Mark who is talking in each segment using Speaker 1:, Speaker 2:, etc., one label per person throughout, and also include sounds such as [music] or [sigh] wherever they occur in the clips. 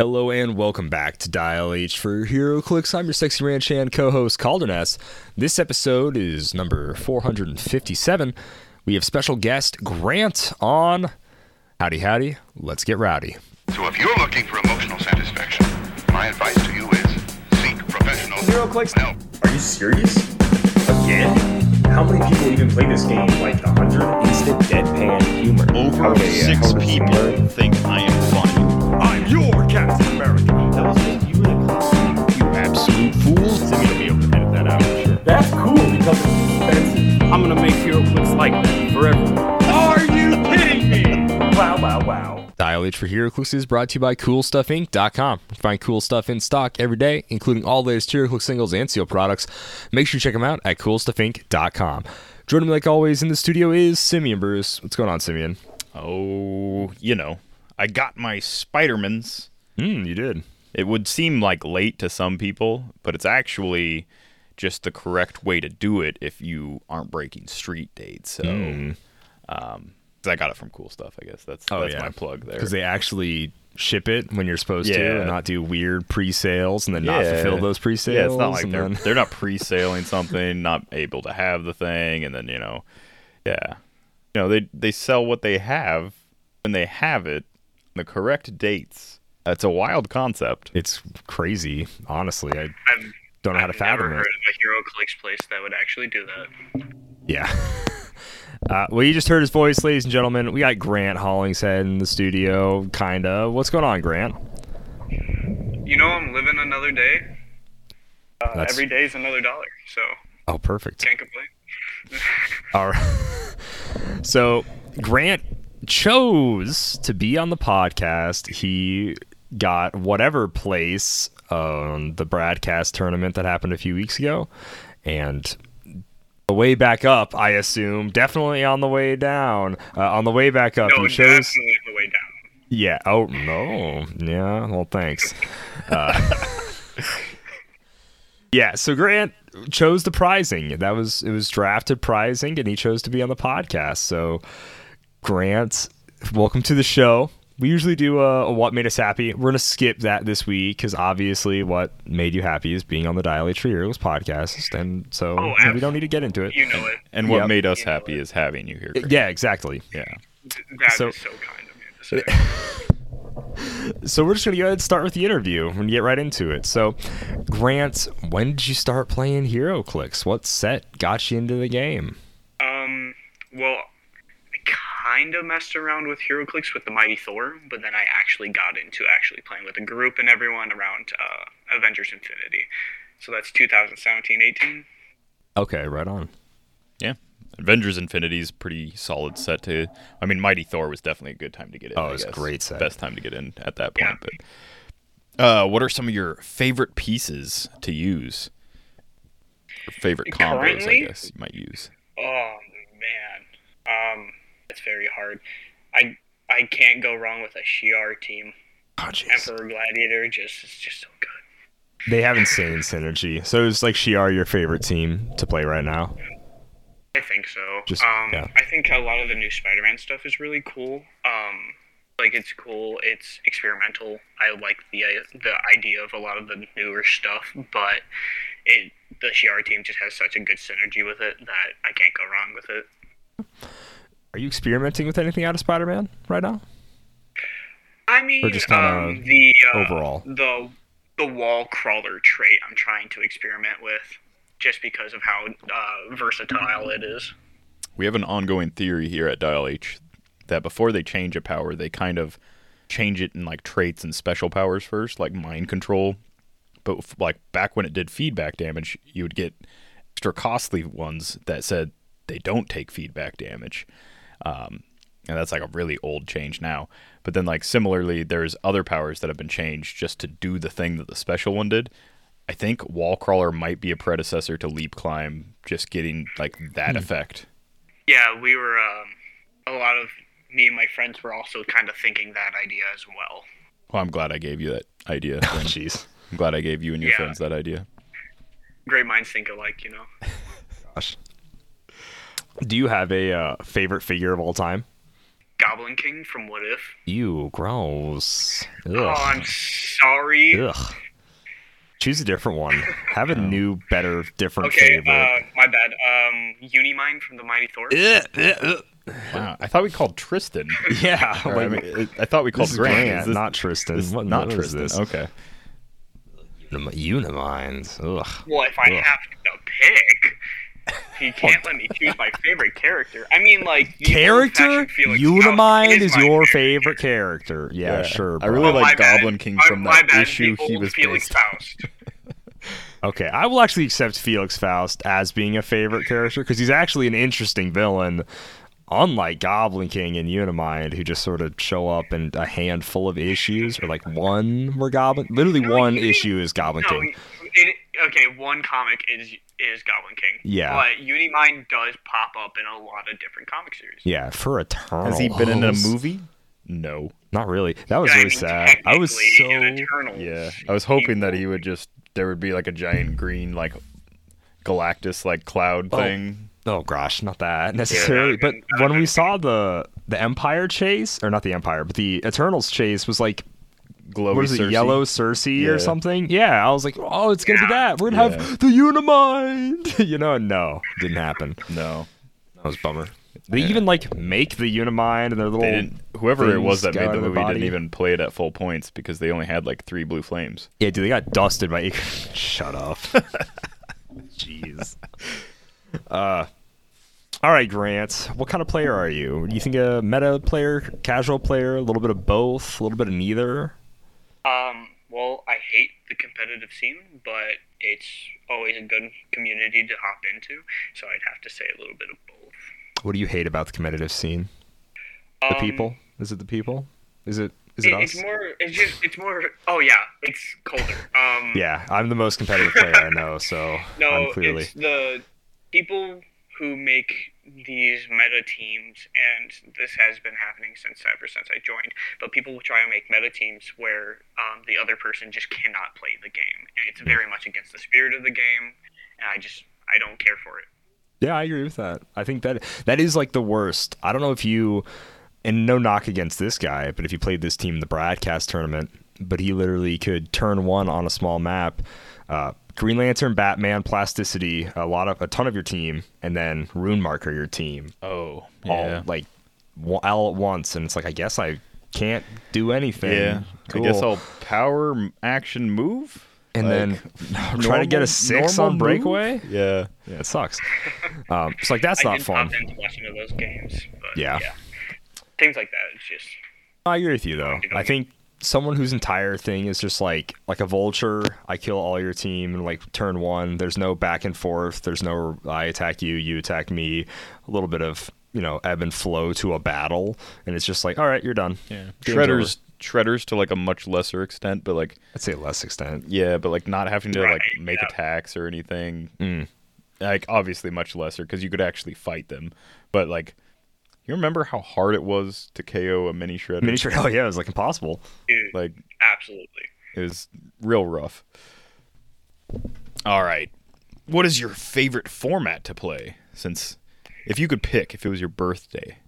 Speaker 1: Hello and welcome back to Dial H for HeroClix. I'm your sexy ranch hand co-host Calderness. This episode is number 457. We have special guest Grant on. Howdy, howdy. Let's get rowdy.
Speaker 2: So if you're looking for emotional satisfaction, my advice to you is seek professional
Speaker 1: HeroClix?
Speaker 2: help.
Speaker 1: Are you serious? Again? How many people even play this game? Like the hundred instant deadpan humor.
Speaker 3: Over
Speaker 1: Okay,
Speaker 3: six
Speaker 1: Homer
Speaker 3: people think I am funny.
Speaker 1: I'm your Captain America.
Speaker 4: That was just you and a
Speaker 3: You absolute fools.
Speaker 1: Simi will be able to edit that out. for Sure.
Speaker 4: That's cool because it's expensive. I'm gonna make HeroClix like that for everyone. Are you kidding me? Wow, wow, wow.
Speaker 1: Dial H for HeroClix is brought to you by CoolStuffInc.com. Find cool stuff in stock every day, including all the latest HeroClix singles and seal products. Make sure you check them out at CoolStuffInc.com. Joining me, like always, in the studio is Simeon Bruce. What's going on, Simeon?
Speaker 3: Oh, you know, I got my Spidermans.
Speaker 1: Hmm, you did.
Speaker 3: It would seem like late to some people, but it's actually just the correct way to do it if you aren't breaking street dates. So,
Speaker 1: Hmm.
Speaker 3: um, I got it from Cool Stuff. I guess that's
Speaker 1: Oh,
Speaker 3: that's
Speaker 1: yeah.
Speaker 3: my plug there.
Speaker 1: Because they actually ship it when you're supposed to and not do weird pre-sales and then not fulfill those pre-sales.
Speaker 3: Yeah, it's not like they're
Speaker 1: then-
Speaker 3: they're not pre-sailing something, not able to have the thing, and then you know, yeah, you know they they sell what they have when they have it, the correct dates. That's a wild concept.
Speaker 1: It's crazy, honestly. I
Speaker 5: I've,
Speaker 1: don't know how to
Speaker 5: I've
Speaker 1: fathom
Speaker 5: never
Speaker 1: it.
Speaker 5: heard of a Hero Clicks place that would actually do that.
Speaker 1: Yeah. [laughs] Uh, well, you just heard his voice, ladies and gentlemen. We got Grant Hollingshead in the studio, kinda. What's going on, Grant?
Speaker 5: You know, I'm living another day. Uh, every day is another dollar, so
Speaker 1: Oh, perfect.
Speaker 5: can't complain. [laughs]
Speaker 1: All right. [laughs] so Grant chose to be on the podcast. He got whatever place on the broadcast tournament that happened a few weeks ago, and the way back up, I assume, definitely on the way down. Uh, on the way back up,
Speaker 5: No,
Speaker 1: he chose.
Speaker 5: definitely on the way down.
Speaker 1: Yeah. Oh no. Yeah. Well, thanks. [laughs] Uh, yeah. So Grant chose the prizing. That was it was drafted prizing, and he chose to be on the podcast. So Grant, welcome to the show. We usually do a, a what made us happy. We're gonna skip that this week because obviously what made you happy is being on the Dial H for Heroes podcast, and so
Speaker 5: Oh,
Speaker 1: we don't need to get into it.
Speaker 5: You know it.
Speaker 3: And what
Speaker 1: Yep.
Speaker 3: made us
Speaker 5: You
Speaker 3: happy is having you here. Greg.
Speaker 1: Yeah, exactly.
Speaker 3: yeah.
Speaker 5: That is
Speaker 1: So-
Speaker 5: so, kind of you to say. [laughs]
Speaker 1: So we're just gonna go ahead and start with the interview and get right into it. So, Grant, when did you start playing HeroClix? What set got you into the game?
Speaker 5: Well, I kind of messed around with HeroClix with the Mighty Thor, but then I actually got into actually playing with a group and everyone around uh, Avengers Infinity. So that's 2017-18.
Speaker 1: Okay, right on.
Speaker 3: Yeah. Avengers Infinity is pretty solid set to. I mean, Mighty Thor was definitely a good time to get in.
Speaker 1: Oh,
Speaker 3: I
Speaker 1: it's great set.
Speaker 3: Best time to get in at that
Speaker 5: Yeah.
Speaker 3: point. But uh, what are some of your favorite pieces to use? Or favorite combos, I guess you might use.
Speaker 5: Oh man, um, it's very hard. I I can't go wrong with a Shi'ar team.
Speaker 1: Oh.
Speaker 5: Emperor Gladiator just is just so good.
Speaker 1: They have insane synergy. So is like Shi'ar your favorite team to play right now?
Speaker 5: I think so.
Speaker 1: Just-
Speaker 5: um,
Speaker 1: yeah.
Speaker 5: I think a lot of the new Spider-Man stuff is really cool. Um, like it's cool. It's experimental. I like the uh, the idea of a lot of the newer stuff, but it the Shi'ar team just has such a good synergy with it that I can't go wrong with it.
Speaker 1: Are you experimenting with anything out of Spider-Man right now?
Speaker 5: I mean,
Speaker 1: Or just kinda
Speaker 5: um, the uh,
Speaker 1: overall?
Speaker 5: the the wall crawler trait I'm trying to experiment with, just because of how uh, versatile it is.
Speaker 3: We have an ongoing theory here at Dial H that before they change a power, they kind of change it in like traits and special powers first, like mind control. But f- like back when it did feedback damage, you would get extra costly ones that said they don't take feedback damage. Um, and that's like a really old change now. But then like similarly, there's other powers that have been changed just to do the thing that the special one did. I think Wall Crawler might be a predecessor to Leap Climb, just getting like that effect.
Speaker 5: Yeah, we were. Um, a lot of me and my friends were also kind of thinking that idea as well.
Speaker 3: Well, I'm glad I gave you that idea. [laughs]
Speaker 1: Oh, jeez.
Speaker 3: I'm glad I gave you and your
Speaker 5: Yeah.
Speaker 3: friends that idea.
Speaker 5: Great minds think alike, you know. [laughs]
Speaker 1: Gosh. Do you have a uh, favorite figure of all time?
Speaker 5: Goblin King from What If.
Speaker 1: Ew, gross. Ugh.
Speaker 5: Oh, I'm sorry.
Speaker 1: Ugh. Choose a different one. Have a new, better, different
Speaker 5: Okay,
Speaker 1: favorite.
Speaker 5: uh, my bad. Um, Unimind from the Mighty Thor.
Speaker 1: Ugh, ugh, ugh.
Speaker 3: Wow, I thought we called Tristan. [laughs]
Speaker 1: yeah,
Speaker 3: Or,
Speaker 1: like,
Speaker 3: I, mean, I thought we called Grant.
Speaker 1: Grant,
Speaker 3: this-
Speaker 1: not Tristan.
Speaker 3: this-
Speaker 1: What-
Speaker 3: not
Speaker 1: what is
Speaker 3: Tristan.
Speaker 1: this?
Speaker 3: Okay.
Speaker 1: Unim- Unimind. Ugh.
Speaker 5: Well, if I
Speaker 1: Ugh.
Speaker 5: have to pick, he can't let me choose my favorite character. I mean, like the
Speaker 1: Character?
Speaker 5: old-fashioned Felix
Speaker 1: Unimind
Speaker 5: Faust
Speaker 1: is your
Speaker 5: favorite.
Speaker 1: favorite character. Yeah,
Speaker 3: Yeah.
Speaker 1: sure.
Speaker 3: I really
Speaker 5: Oh,
Speaker 3: like
Speaker 5: my bad.
Speaker 3: Goblin King from
Speaker 5: my
Speaker 3: that
Speaker 5: bad,
Speaker 3: issue he was
Speaker 5: Felix
Speaker 3: based.
Speaker 5: Faust. [laughs]
Speaker 1: Okay, I will actually accept Felix Faust as being a favorite character because he's actually an interesting villain, unlike Goblin King and Unimind, who just sort of show up in a handful of issues, or like one where Goblin, literally
Speaker 5: No,
Speaker 1: one
Speaker 5: Uni-
Speaker 1: issue is Goblin
Speaker 5: No,
Speaker 1: King.
Speaker 5: it, okay, one comic is is Goblin King.
Speaker 1: Yeah.
Speaker 5: But Unimind does pop up in a lot of different comic series.
Speaker 1: Yeah, for Eternal.
Speaker 3: Has he been in a movie? No.
Speaker 1: Not really. That was
Speaker 5: I
Speaker 1: really
Speaker 5: mean,
Speaker 1: sad. I was so.
Speaker 5: Eternals,
Speaker 3: Yeah. I was hoping that he would just there would be like a giant green like Galactus like cloud
Speaker 1: Oh.
Speaker 3: thing.
Speaker 1: Oh gosh, not that necessarily.
Speaker 5: that
Speaker 1: but when we saw the the Empire chase, or not the Empire, but the Eternals chase was like
Speaker 3: Glowy
Speaker 1: what is it,
Speaker 3: Sersi.
Speaker 1: Yellow Sersi
Speaker 3: Yeah.
Speaker 1: or something? Yeah, I was like, oh, it's gonna be that. We're gonna
Speaker 3: Yeah.
Speaker 1: have the Unimind. [laughs] you know, no, didn't happen.
Speaker 3: No.
Speaker 1: That was a bummer. They even like make the Unimind and their little.
Speaker 3: Whoever it was that made the movie didn't even play it at full points because they only had like three blue flames.
Speaker 1: Yeah, dude, they got dusted by. [laughs] Shut up. [laughs] Jeez. Uh, all right, Grant. What kind of player are you? Do you think a meta player, casual player, a little bit of both, a little bit of neither?
Speaker 5: Um, well, I hate the competitive scene, but it's always a good community to hop into, so I'd have to say a little bit of both.
Speaker 1: What do you hate about the competitive scene? The
Speaker 5: Um,
Speaker 1: people? Is it the people? Is it? Is it,
Speaker 5: It,
Speaker 1: us?
Speaker 5: it's more. It's just. It's more. Oh yeah, it's colder. Um,
Speaker 1: Yeah, I'm the most competitive player I know, so [laughs]
Speaker 5: No,
Speaker 1: I'm clearly.
Speaker 5: it's the people who make these meta teams, and this has been happening since ever since I joined. But people will try and make meta teams where um, the other person just cannot play the game, and it's very much against the spirit of the game. And I just I don't care for it.
Speaker 1: Yeah, I agree with that. I think that that is like the worst. I don't know if you, and no knock against this guy, but if you played this team in the broadcast tournament, but he literally could turn one on a small map, uh, Green Lantern, Batman, Plasticity, a lot of a ton of your team, and then Rune Marker your team,
Speaker 3: Oh.
Speaker 1: all like all at once, and it's like I guess I can't do anything.
Speaker 3: yeah.
Speaker 1: cool.
Speaker 3: I guess I'll power action move.
Speaker 1: and
Speaker 3: like,
Speaker 1: then [laughs] try to get a six
Speaker 3: normal
Speaker 1: on
Speaker 3: move?
Speaker 1: breakaway.
Speaker 3: Yeah.
Speaker 1: Yeah, it sucks. um, it's like that's
Speaker 5: I
Speaker 1: not fun.
Speaker 5: into watching those games, but
Speaker 1: Yeah.
Speaker 5: yeah, things like that. It's just
Speaker 1: I agree with you though. I think someone whose entire thing is just like like a vulture. I kill all your team in like turn one. There's no back and forth. There's no I attack you, you attack me. A little bit of you know ebb and flow to a battle, and it's just like all right, you're done.
Speaker 3: Yeah.
Speaker 1: Game's
Speaker 3: Shredders
Speaker 1: over.
Speaker 3: shredders to like a much lesser extent, but like
Speaker 1: I'd say less extent.
Speaker 3: yeah, but like not having to
Speaker 5: Right,
Speaker 3: like make
Speaker 5: yeah.
Speaker 3: attacks or anything.
Speaker 1: Mm.
Speaker 3: Like obviously much lesser because you could actually fight them, but like. You remember how hard it was to KO a mini shredder?
Speaker 1: Mini [laughs] oh yeah, it was like impossible.
Speaker 5: dude,
Speaker 3: Like
Speaker 5: absolutely.
Speaker 3: It was real rough. All right. What is your favorite format to play? Since if you could pick, if it was your birthday,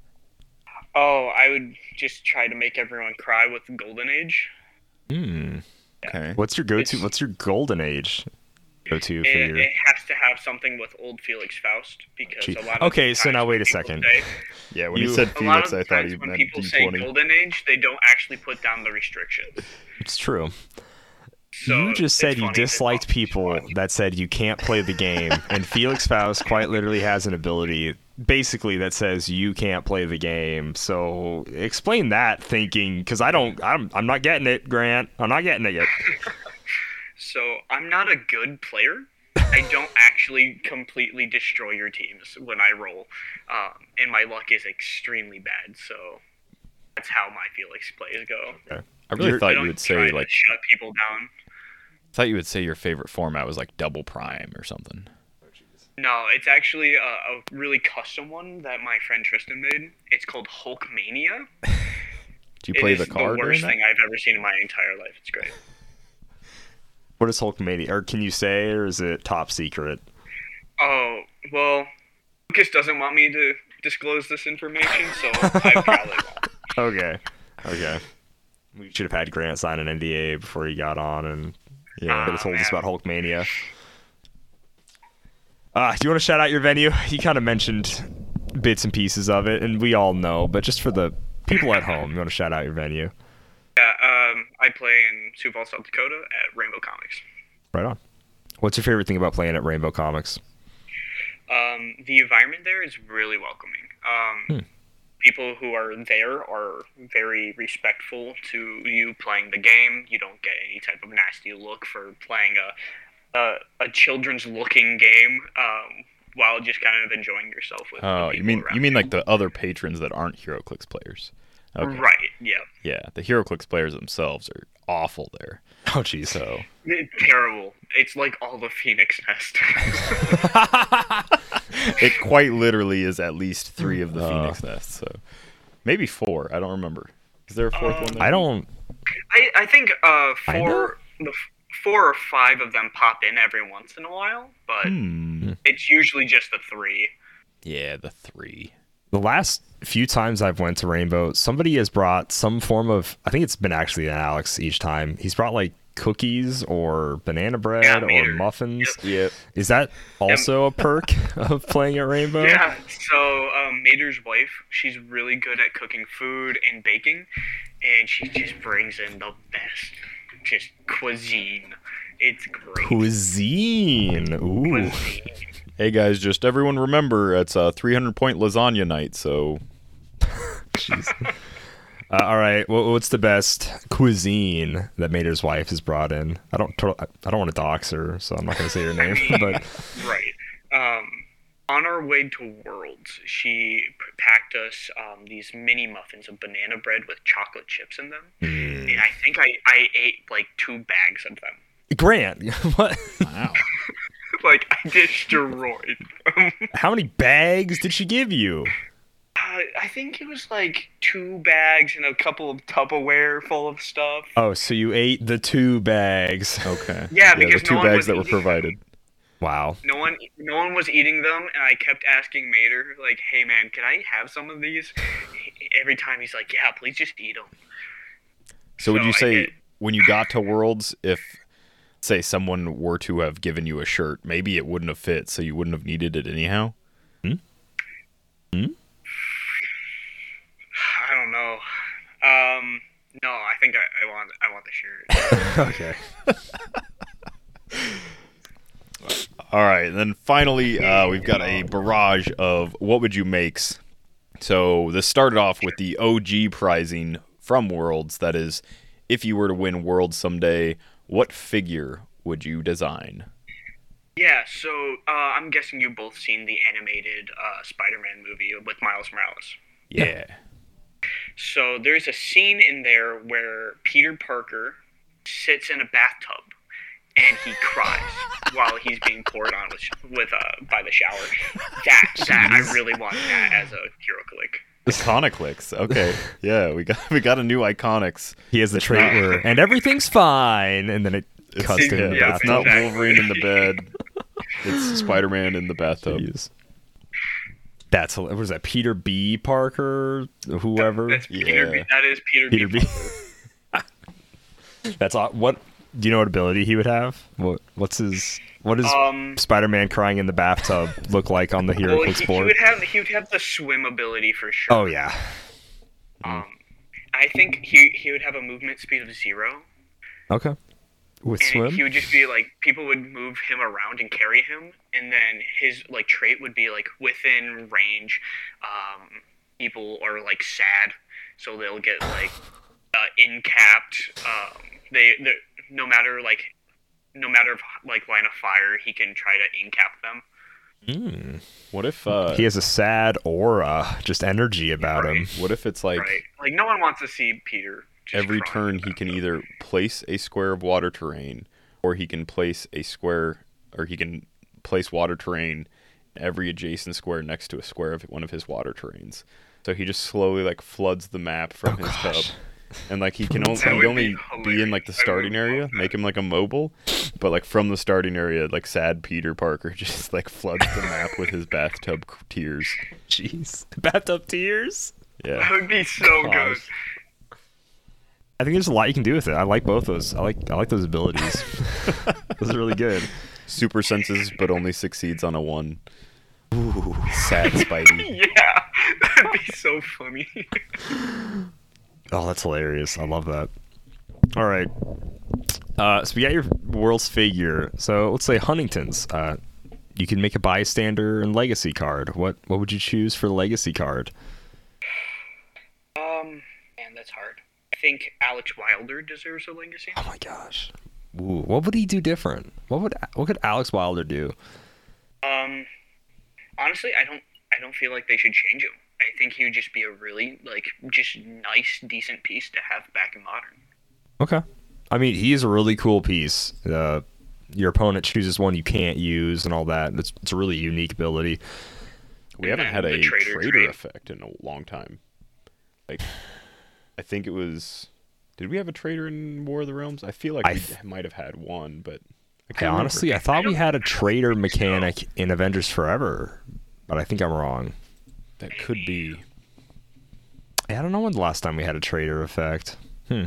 Speaker 5: Oh, I would just try to make everyone cry with Golden Age.
Speaker 1: Hmm.
Speaker 3: okay.
Speaker 1: What's your go-to?
Speaker 5: It's-
Speaker 1: What's your golden age go-to for
Speaker 5: It,
Speaker 1: your?
Speaker 5: it has to have something with old Felix Faust because a lot of
Speaker 1: Okay, so now wait a second.
Speaker 5: say-
Speaker 3: Yeah, when
Speaker 1: You-
Speaker 3: you said Felix, I thought
Speaker 5: when
Speaker 3: meant
Speaker 5: people say
Speaker 3: D20.
Speaker 5: Golden Age, they don't actually put down the restrictions.
Speaker 1: It's true.
Speaker 5: So
Speaker 1: you just said you disliked people that said you can't play the game, and Felix Faust quite literally has an ability, basically that says you can't play the game. So explain that thinking, because I don't, I'm, I'm not getting it, Grant. I'm not getting it yet. [laughs]
Speaker 5: So I'm not a good player. I don't actually completely destroy your teams when I roll, um, and my luck is extremely bad. So that's how my Felix plays go.
Speaker 3: I really
Speaker 1: You're-
Speaker 3: thought
Speaker 5: I
Speaker 3: you would say like
Speaker 5: shut people down.
Speaker 3: I thought you would say your favorite format was like double prime or something.
Speaker 5: No, it's actually a, a really custom one that my friend Tristan made. It's called Hulkmania. [laughs]
Speaker 3: Do you play
Speaker 5: it
Speaker 3: the
Speaker 5: is
Speaker 3: card
Speaker 5: the worst thing I've ever seen in my entire life. It's great.
Speaker 1: What is Hulkmania? Or can you say, or is it top secret?
Speaker 5: Oh well, Lucas doesn't want me to disclose this information, so I probably won't. [laughs]
Speaker 1: Okay. Okay. We should have had Grant sign an NDA before he got on and yeah, could have told us about Hulkmania. Uh, do you want to shout out your venue? [laughs] You kind of mentioned bits and pieces of it, and we all know, but just for the people at home, you want to shout out your venue?
Speaker 5: Yeah, I play in Sioux Falls, South Dakota at Rainbow Comics.
Speaker 1: Right on. What's your favorite thing about playing at Rainbow Comics?
Speaker 5: Um, the environment there is really welcoming. Um, People who are there are very respectful to you playing the game. You don't get any type of nasty look for playing a a, a children's looking game um, while just kind of enjoying yourself with. the
Speaker 3: Oh, you mean you mean like the other patrons that aren't HeroClix players? Okay.
Speaker 5: Right. Yeah.
Speaker 3: Yeah, the HeroClix players themselves are awful there. [laughs]
Speaker 1: Oh, jeez.
Speaker 3: So
Speaker 5: It's terrible. It's like all the Phoenix Nest. [laughs]
Speaker 3: it quite literally is at least three of the
Speaker 1: Uh.
Speaker 3: Phoenix Nests. So maybe four. I don't remember. Is there a fourth one? There?
Speaker 1: I don't.
Speaker 5: I, I think uh, four the four or five of them pop in every once in a while, but
Speaker 3: Hmm.
Speaker 5: it's usually just the three.
Speaker 3: Yeah, the three.
Speaker 1: The last few times I've went to Rainbow, somebody has brought some form of. I think it's been actually an Alex each time. He's brought like cookies or banana bread
Speaker 5: Yeah,
Speaker 1: or
Speaker 5: Mater.
Speaker 1: muffins.
Speaker 3: Yep.
Speaker 1: Is that also a perk [laughs] of playing at Rainbow?
Speaker 5: Yeah. So um, Mater's wife, she's really good at cooking food and baking, and she just brings in the best, just cuisine. It's great.
Speaker 1: Cuisine. Ooh.
Speaker 5: Cuisine.
Speaker 3: Hey guys, just everyone remember it's a 300 point lasagna night. So
Speaker 1: Jeez. Uh, all right. Well, what's the best cuisine that Mater's wife has brought in? I don't. I don't want to dox her, so I'm not going to say her name. [laughs] But [laughs]
Speaker 5: Right. Um, on our way to Worlds, she packed us um, these mini muffins of banana bread with chocolate chips in them,
Speaker 1: Mm.
Speaker 5: and I think I, I ate like two bags of them.
Speaker 1: Grant, [laughs] what?
Speaker 3: wow.
Speaker 5: like I destroyed. them.
Speaker 1: How many bags did she give you?
Speaker 5: Uh, I think it was like two bags and a couple of Tupperware full of stuff.
Speaker 1: Oh, so you ate the two bags. [laughs]
Speaker 3: Okay.
Speaker 5: Yeah,
Speaker 3: the
Speaker 5: because
Speaker 3: two
Speaker 5: no one
Speaker 3: bags that were
Speaker 5: eating
Speaker 3: provided.
Speaker 1: Wow.
Speaker 5: No one, no one was eating them, and I kept asking Mater, like, "Hey, man, can I have some of these?" Every time he's like, "Yeah, please just eat them."
Speaker 3: So would you
Speaker 5: I
Speaker 3: say
Speaker 5: did.
Speaker 3: when you got to Worlds, if say someone were to have given you a shirt, maybe it wouldn't have fit, so you wouldn't have needed it anyhow?
Speaker 5: I don't know. Um, no, I think I, I want, I want the shirt. [laughs]
Speaker 1: okay.
Speaker 3: All right, and then finally, uh, we've got a barrage of what would you makes. So this started off with the OG prizing from Worlds. That is, if you were to win Worlds someday, what figure would you design?
Speaker 5: yeah. So uh, I'm guessing you both seen the animated uh, Spider-Man movie with Miles Morales.
Speaker 3: Yeah.
Speaker 5: So there's a scene in there where Peter Parker sits in a bathtub and he cries [laughs] while he's being poured on with, with uh, by the shower. That that I really want that as a hero click.
Speaker 3: Iconiclix. Okay. [laughs] Yeah, we got we got a new Iconix.
Speaker 1: He has the trait where, [laughs] and everything's fine, and then it cuts to him
Speaker 5: yeah,
Speaker 3: it's
Speaker 1: bathtub.
Speaker 3: not. Wolverine in the bed. It's Spider-Man in the bathtub.
Speaker 1: Jeez. That's what was that Peter B. Parker, whoever.
Speaker 5: That's Peter. B, that is Peter,
Speaker 1: Peter
Speaker 5: B.
Speaker 1: B. [laughs] That's what. Do you know what ability he would have? What What's his? What does
Speaker 5: Um,
Speaker 1: Spider-Man crying in the bathtub [laughs] look like on the Hero
Speaker 5: Well, he, he
Speaker 1: board?
Speaker 5: would have he would have the swim ability for sure.
Speaker 1: Oh yeah.
Speaker 5: Um, I think he he would have a movement speed of zero,
Speaker 1: Okay. With
Speaker 5: and
Speaker 1: swim.
Speaker 5: he would just be like people would move him around and carry him, and then his like trait would be like within range. Um, people are like sad, so they'll get like uh, incapped. Um, they they no matter like no matter of like line of fire, he can try to incap them.
Speaker 1: Mm.
Speaker 3: What if uh
Speaker 1: He has a sad aura, just energy about him.
Speaker 3: what if it's like
Speaker 5: right? Like no one wants to see Peter. Just
Speaker 3: every turn he can
Speaker 5: bathtub.
Speaker 3: either place a square of water terrain or he can place a square or he can place water terrain every adjacent square next to a square of one of his water terrains. So he just slowly like floods the map from oh, his
Speaker 1: Oh, gosh.
Speaker 3: tub. And like he can only, he'd only
Speaker 5: be
Speaker 3: be in like the
Speaker 5: hilarious. I would
Speaker 3: starting area,
Speaker 5: love
Speaker 3: make him like a mobile, but like from the starting area, like sad Peter Parker [laughs] just like floods the map with his bathtub tears.
Speaker 1: Jeez. Bathtub tears.
Speaker 3: Yeah, that
Speaker 5: would be so good.
Speaker 1: I think there's a lot you can do with it. I like both those. I like I like those abilities. [laughs] those are really good.
Speaker 3: Super senses, but only succeeds on a one. Ooh, sad [laughs] Spidey.
Speaker 5: Yeah, that'd be so funny. [laughs]
Speaker 1: Oh, that's hilarious. I love that. All right. Uh, so we got your world's figure. So let's say Huntington's. Uh, you can make a bystander and legacy card. What what would you choose for the legacy card?
Speaker 5: um, man, that's hard. I think Alex Wilder deserves a legacy.
Speaker 1: Oh my gosh. Ooh, what would he do different? What would what could Alex Wilder do?
Speaker 5: Um, honestly, I don't. I don't feel like they should change him. I think he would just be a really like just nice, decent piece to have back in modern.
Speaker 1: Okay. I mean, he's a really cool piece. Uh, your opponent chooses one you can't use and all that. It's, it's a really unique ability.
Speaker 3: We
Speaker 5: And
Speaker 3: haven't had a
Speaker 5: traitor, trader,
Speaker 3: effect in a long time. Like, I think it was. Did we have a traitor in War of the Realms? I feel like
Speaker 1: I
Speaker 3: we might have had one, but I
Speaker 1: I honestly, I thought we had a traitor mechanic in Avengers Forever, but I think I'm wrong.
Speaker 3: that could be.
Speaker 1: I don't know when the last time we had a traitor effect. Hmm.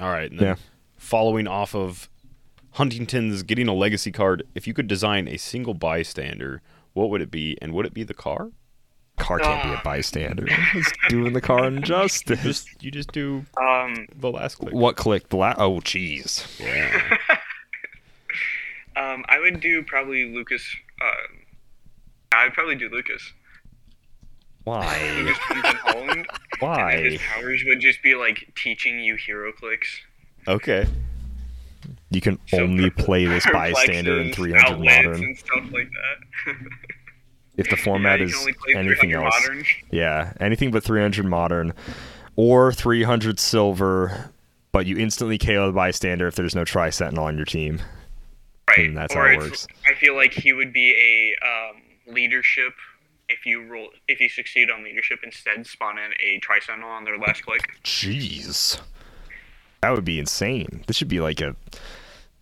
Speaker 3: All right. And then
Speaker 1: Yeah.
Speaker 3: Following off of Huntington's getting a legacy card, if you could design a single bystander, what would it be? And would it be the car?
Speaker 1: Car can't be a bystander. [laughs] It's doing the car injustice. [laughs]
Speaker 3: Just you just do
Speaker 5: Um,
Speaker 3: the last click.
Speaker 1: What click? The la- oh, jeez.
Speaker 3: Yeah. [laughs]
Speaker 5: um, I would do probably Lucas. Uh, I'd probably do Lucas.
Speaker 1: Why?
Speaker 5: Lucas Holland.
Speaker 1: Why?
Speaker 5: his powers would just be like teaching you HeroClix.
Speaker 3: okay.
Speaker 1: You can
Speaker 5: So
Speaker 1: only play this bystander in 300 modern.
Speaker 5: and stuff like that.
Speaker 1: If the format
Speaker 5: yeah,
Speaker 1: is
Speaker 5: can only play
Speaker 1: anything else.
Speaker 5: Modern.
Speaker 1: Yeah, anything but 300 modern or 300 silver, but you instantly KO the bystander if there's no Tri Sentinel on your team.
Speaker 5: Right.
Speaker 1: And that's
Speaker 5: or
Speaker 1: how it works.
Speaker 5: I feel like he would be a um, leadership if you roll if you succeed on leadership instead spawn in a tri sentinel on their last click.
Speaker 1: Jeez. That would be insane. This should be like a.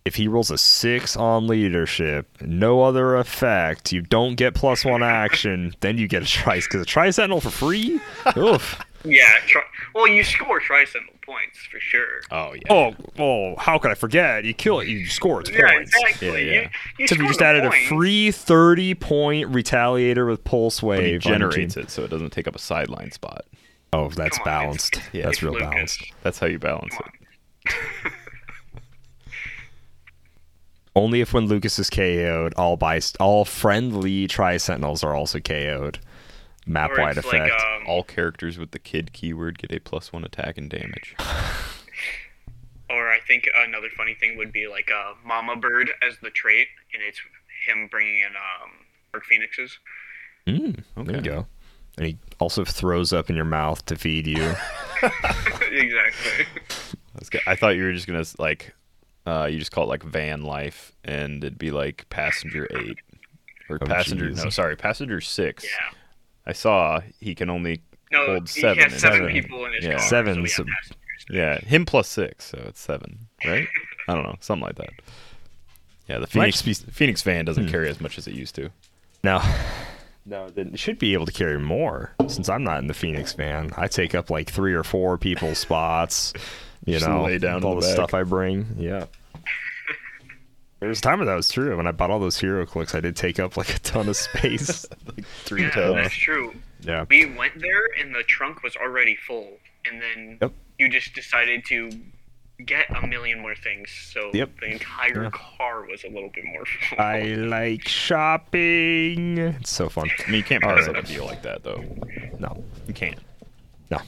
Speaker 1: If he rolls a six on leadership, no other effect, you don't get plus one action, then you get a trice. Because a tri sentinel for free? Oof.
Speaker 5: Yeah. Tri- well, you score tri sentinel points for sure.
Speaker 3: Oh yeah.
Speaker 1: Oh, oh, how could I forget? You kill it, you score its
Speaker 5: yeah,
Speaker 1: points.
Speaker 5: exactly.
Speaker 3: Yeah,
Speaker 5: You,
Speaker 3: yeah.
Speaker 5: you
Speaker 1: Except we
Speaker 5: score
Speaker 1: just added
Speaker 5: points.
Speaker 1: a free 30 point retaliator with pulse
Speaker 3: But he
Speaker 1: wave. on
Speaker 3: generates it, so it doesn't take up a sideline spot.
Speaker 1: Oh, that's
Speaker 5: Come on, it's-
Speaker 1: balanced.
Speaker 3: Yeah,
Speaker 1: that's
Speaker 5: it's
Speaker 1: real
Speaker 5: Lucas.
Speaker 1: balanced.
Speaker 3: That's how you balance it. [laughs]
Speaker 5: on.
Speaker 1: Only if when Lucas is KO'd, all by all friendly Tri Sentinels are also KO'd. Map wide
Speaker 5: it's like,
Speaker 1: effect.
Speaker 5: um,
Speaker 3: All characters with the kid keyword get a plus one attack and damage. [laughs]
Speaker 5: Or I think another funny thing would be like a mama bird as the trait, and it's him bringing in um, dark phoenixes.
Speaker 1: Mm, There you go. And he also throws up in your mouth to feed you. [laughs]
Speaker 5: exactly. [laughs]
Speaker 3: I thought you were just gonna like, uh, you just call it like van life, and it'd be like passenger eight or
Speaker 1: Oh,
Speaker 3: passenger.
Speaker 1: jeez.
Speaker 3: No, sorry, passenger six.
Speaker 5: Yeah.
Speaker 3: I saw he can only
Speaker 5: No,
Speaker 3: hold
Speaker 5: he
Speaker 3: seven.
Speaker 5: has
Speaker 3: in
Speaker 5: seven
Speaker 3: seven.
Speaker 5: people in his
Speaker 3: Yeah.
Speaker 5: car.
Speaker 1: Seven,
Speaker 5: So we
Speaker 1: so-
Speaker 5: have passengers.
Speaker 3: Yeah, him plus six, so it's seven, right? [laughs] I don't know, something like that. Yeah, the Phoenix
Speaker 1: just be-
Speaker 3: Phoenix van
Speaker 1: Hmm.
Speaker 3: doesn't carry as much as it used to. [sighs]
Speaker 1: No. no, it should be able to carry more since I'm not in the Phoenix van. I take up like three or four people's [laughs] spots. You
Speaker 3: Just
Speaker 1: know,
Speaker 3: lay down
Speaker 1: all
Speaker 3: the
Speaker 1: the stuff I bring. Yeah. There was a time when that was true. When I bought all those hero clicks, I did take up like a ton of space. [laughs]
Speaker 3: like three
Speaker 5: Yeah,
Speaker 3: toes.
Speaker 5: that's true.
Speaker 1: yeah.
Speaker 5: We went there and the trunk was already full, and then
Speaker 1: Yep.
Speaker 5: you just decided to get a million more things, so
Speaker 1: Yep.
Speaker 5: the entire
Speaker 1: Yeah.
Speaker 5: car was a little bit more full.
Speaker 1: I like shopping. It's so fun.
Speaker 3: I mean, you can't
Speaker 1: All
Speaker 3: pass
Speaker 1: right.
Speaker 3: up a deal like that, though.
Speaker 1: No.
Speaker 3: You can't.
Speaker 1: No.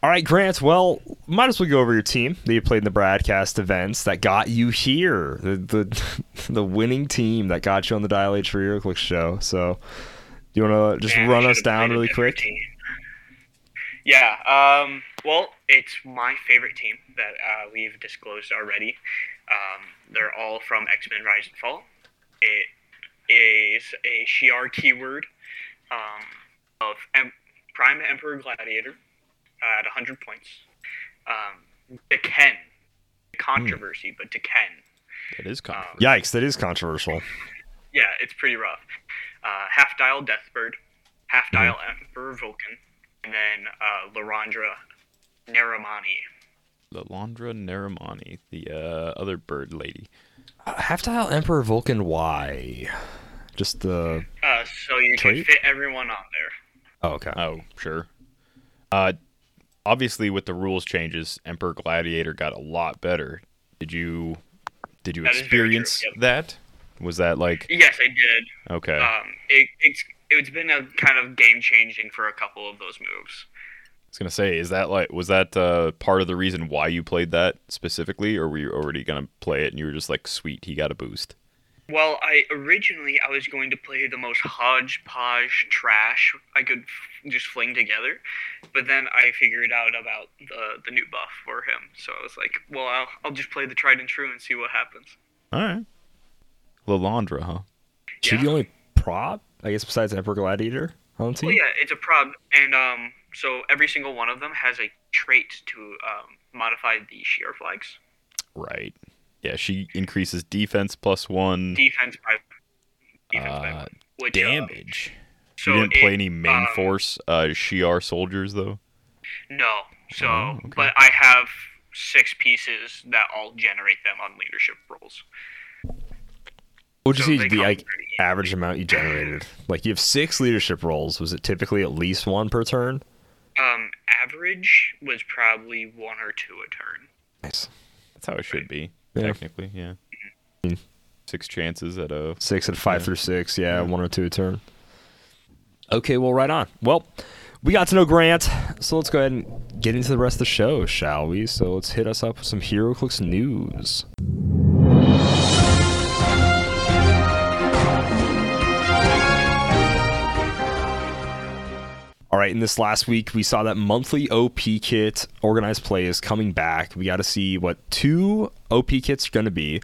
Speaker 1: All right, Grant. Well, might as well go over your team that you played in the broadcast events that got you here. The the, [laughs] the winning team that got you on the Dial H for HeroClix show. So, do you want to just
Speaker 5: Man,
Speaker 1: run us down really quick?
Speaker 5: team. Yeah. Um. Well, it's my favorite team that uh, we've disclosed already. Um, they're all from X Men Rise and Fall. It is a Shi'ar keyword um, of em- Prime Emperor Gladiator uh, at 100 points. Um, Ken. Controversy, but Ken.
Speaker 3: That is kind
Speaker 5: Um.
Speaker 1: Yikes! That is controversial.
Speaker 5: Yeah, it's pretty rough. uh, Half Dial Deathbird, Half Dial Emperor Vulcan, and then uh, Lilandra Neramani.
Speaker 3: Lilandra Neramani, the uh, other bird lady.
Speaker 1: Half dial Emperor Vulcan. Why? Just the.
Speaker 5: Uh, so you
Speaker 1: Trait?
Speaker 5: can fit everyone on there.
Speaker 1: Oh, okay.
Speaker 3: Oh, sure. Uh, obviously, with the rules changes, Emperor Gladiator got a lot better. Did you did you
Speaker 5: That is very true,
Speaker 3: experience
Speaker 5: yep.
Speaker 3: that? Was that like
Speaker 5: Yes, I did.
Speaker 3: okay?
Speaker 5: Um, it, it's it's been a kind of game changing for a couple of those moves.
Speaker 3: I was gonna say, is that like was that uh, part of the reason why you played that specifically, or were you already gonna play it and you were just like, sweet, he got a boost?
Speaker 5: Well, I originally I was going to play the most hodgepodge trash I could f- just fling together, but then I figured out about the the new buff for him. So I was like, well, I'll I'll just play the tried and true and see what happens.
Speaker 3: All right, Lilandra, huh?
Speaker 1: She
Speaker 5: Yeah.
Speaker 1: the only prop, I guess, besides Emperor Gladiator on the team?
Speaker 5: Well, yeah, it's a prop, and um, so every single one of them has a trait to um, modify the Shi'ar flags.
Speaker 3: Right. Yeah, she increases defense plus one,
Speaker 5: Defense by defense by
Speaker 3: Uh,
Speaker 5: one, which, uh,
Speaker 3: damage.
Speaker 5: so
Speaker 3: you didn't play
Speaker 5: it,
Speaker 3: any main
Speaker 5: um,
Speaker 3: force uh, Shi'ar soldiers though.
Speaker 5: No. So,
Speaker 3: Oh, okay.
Speaker 5: but I have six pieces that all generate them on leadership rolls.
Speaker 1: What would you
Speaker 5: So
Speaker 1: say is the like average amount you generated? Like you have six leadership rolls. Was it typically at least one per turn?
Speaker 5: Um, average was probably one or two a turn.
Speaker 1: Nice.
Speaker 3: That's how it should be.
Speaker 1: Yeah.
Speaker 3: Technically, yeah.
Speaker 1: Mm.
Speaker 3: Six chances at a
Speaker 1: Six at five
Speaker 3: Yeah.
Speaker 1: through six. Yeah, one or two a turn. Okay, well, right on. Well, we got to know Grant, so let's go ahead and get into the rest of the show, shall we? So let's hit us up with some HeroClix news. All right, in this last week, we saw that monthly OP kit organized play is coming back. We got to see what two OP kits are going to be.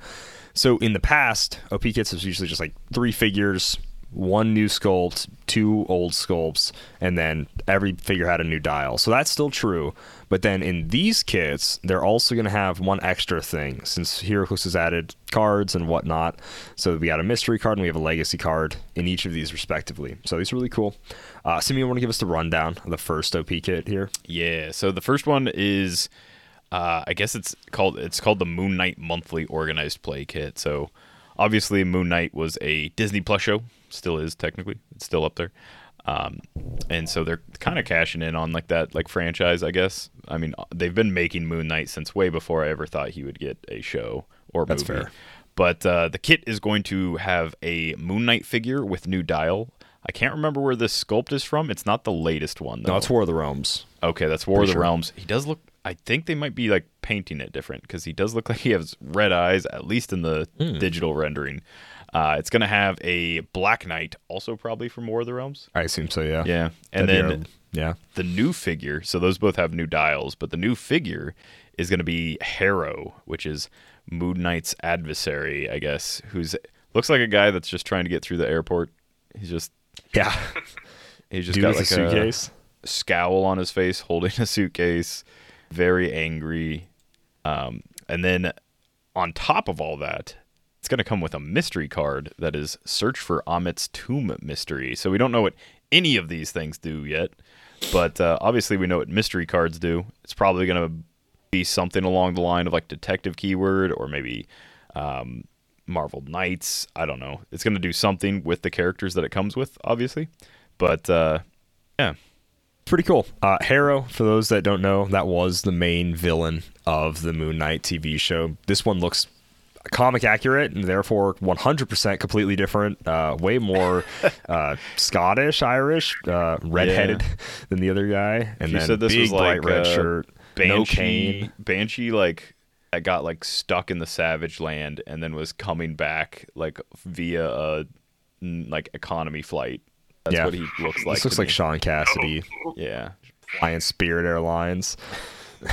Speaker 1: So in the past, OP kits was usually just like three figures, one new sculpt, two old sculpts, and then every figure had a new dial. So that's still true. But then in these kits, they're also going to have one extra thing since HeroClix has added cards and whatnot. So we got a mystery card and we have a legacy card in each of these respectively. So these are really cool. Uh, Simeon, want to give us the rundown of the first OP kit here?
Speaker 3: Yeah. So the first one is, uh, I guess it's called it's called the Moon Knight Monthly Organized Play Kit. So obviously Moon Knight was a Disney Plus show, still is technically, it's still up there. Um, and so they're kind of cashing in on like that like franchise, I guess. I mean, they've been making Moon Knight since way before I ever thought he would get a show or
Speaker 1: That's
Speaker 3: movie.
Speaker 1: fair.
Speaker 3: But uh, the kit is going to have a Moon Knight figure with new dial. I can't remember where this sculpt is from. It's not the latest one. Though.
Speaker 1: No, it's War of the Realms.
Speaker 3: Okay, that's War of the
Speaker 1: sure.
Speaker 3: Realms. He does look. I think they might be like painting it different because he does look like he has red eyes, at least in the
Speaker 1: Hmm.
Speaker 3: digital rendering. Uh, it's gonna have a Black Knight, also probably from War of the Realms.
Speaker 1: I assume so, yeah.
Speaker 3: Yeah, and
Speaker 1: That'd
Speaker 3: then
Speaker 1: our- yeah.
Speaker 3: the new figure. So those both have new dials, but the new figure is gonna be Harrow, which is Moon Knight's adversary, I guess. Who's looks like a guy that's just trying to get through the airport. He's just
Speaker 1: Yeah. [laughs]
Speaker 3: he just
Speaker 1: Dude
Speaker 3: got like
Speaker 1: a suitcase.
Speaker 3: scowl on his face, holding a suitcase, very angry. Um, and then on top of all that, it's going to come with a mystery card that is Search for Ammit's Tomb Mystery. So we don't know what any of these things do yet, but uh, obviously we know what mystery cards do. It's probably going to be something along the line of like detective keyword or maybe um, Marvel Knights. I don't know. It's going to do something with the characters that it comes with, obviously. But uh, yeah,
Speaker 1: pretty cool. Uh, Harrow, for those that don't know, that was the main villain of the Moon Knight TV show. This one looks comic accurate and therefore 100% completely different. Uh, way more [laughs] uh, Scottish, Irish, uh, redheaded than the other guy. And
Speaker 3: She
Speaker 1: then
Speaker 3: said this
Speaker 1: big
Speaker 3: was like
Speaker 1: bright red
Speaker 3: uh,
Speaker 1: shirt, no
Speaker 3: Banshee,
Speaker 1: cane.
Speaker 3: Banshee like that got like stuck in the Savage Land and then was coming back like via a like economy flight. That's
Speaker 1: Yeah.
Speaker 3: what he looks like.
Speaker 1: This looks like
Speaker 3: me.
Speaker 1: Sean Cassidy.
Speaker 3: Yeah,
Speaker 1: flying Spirit Airlines. [laughs]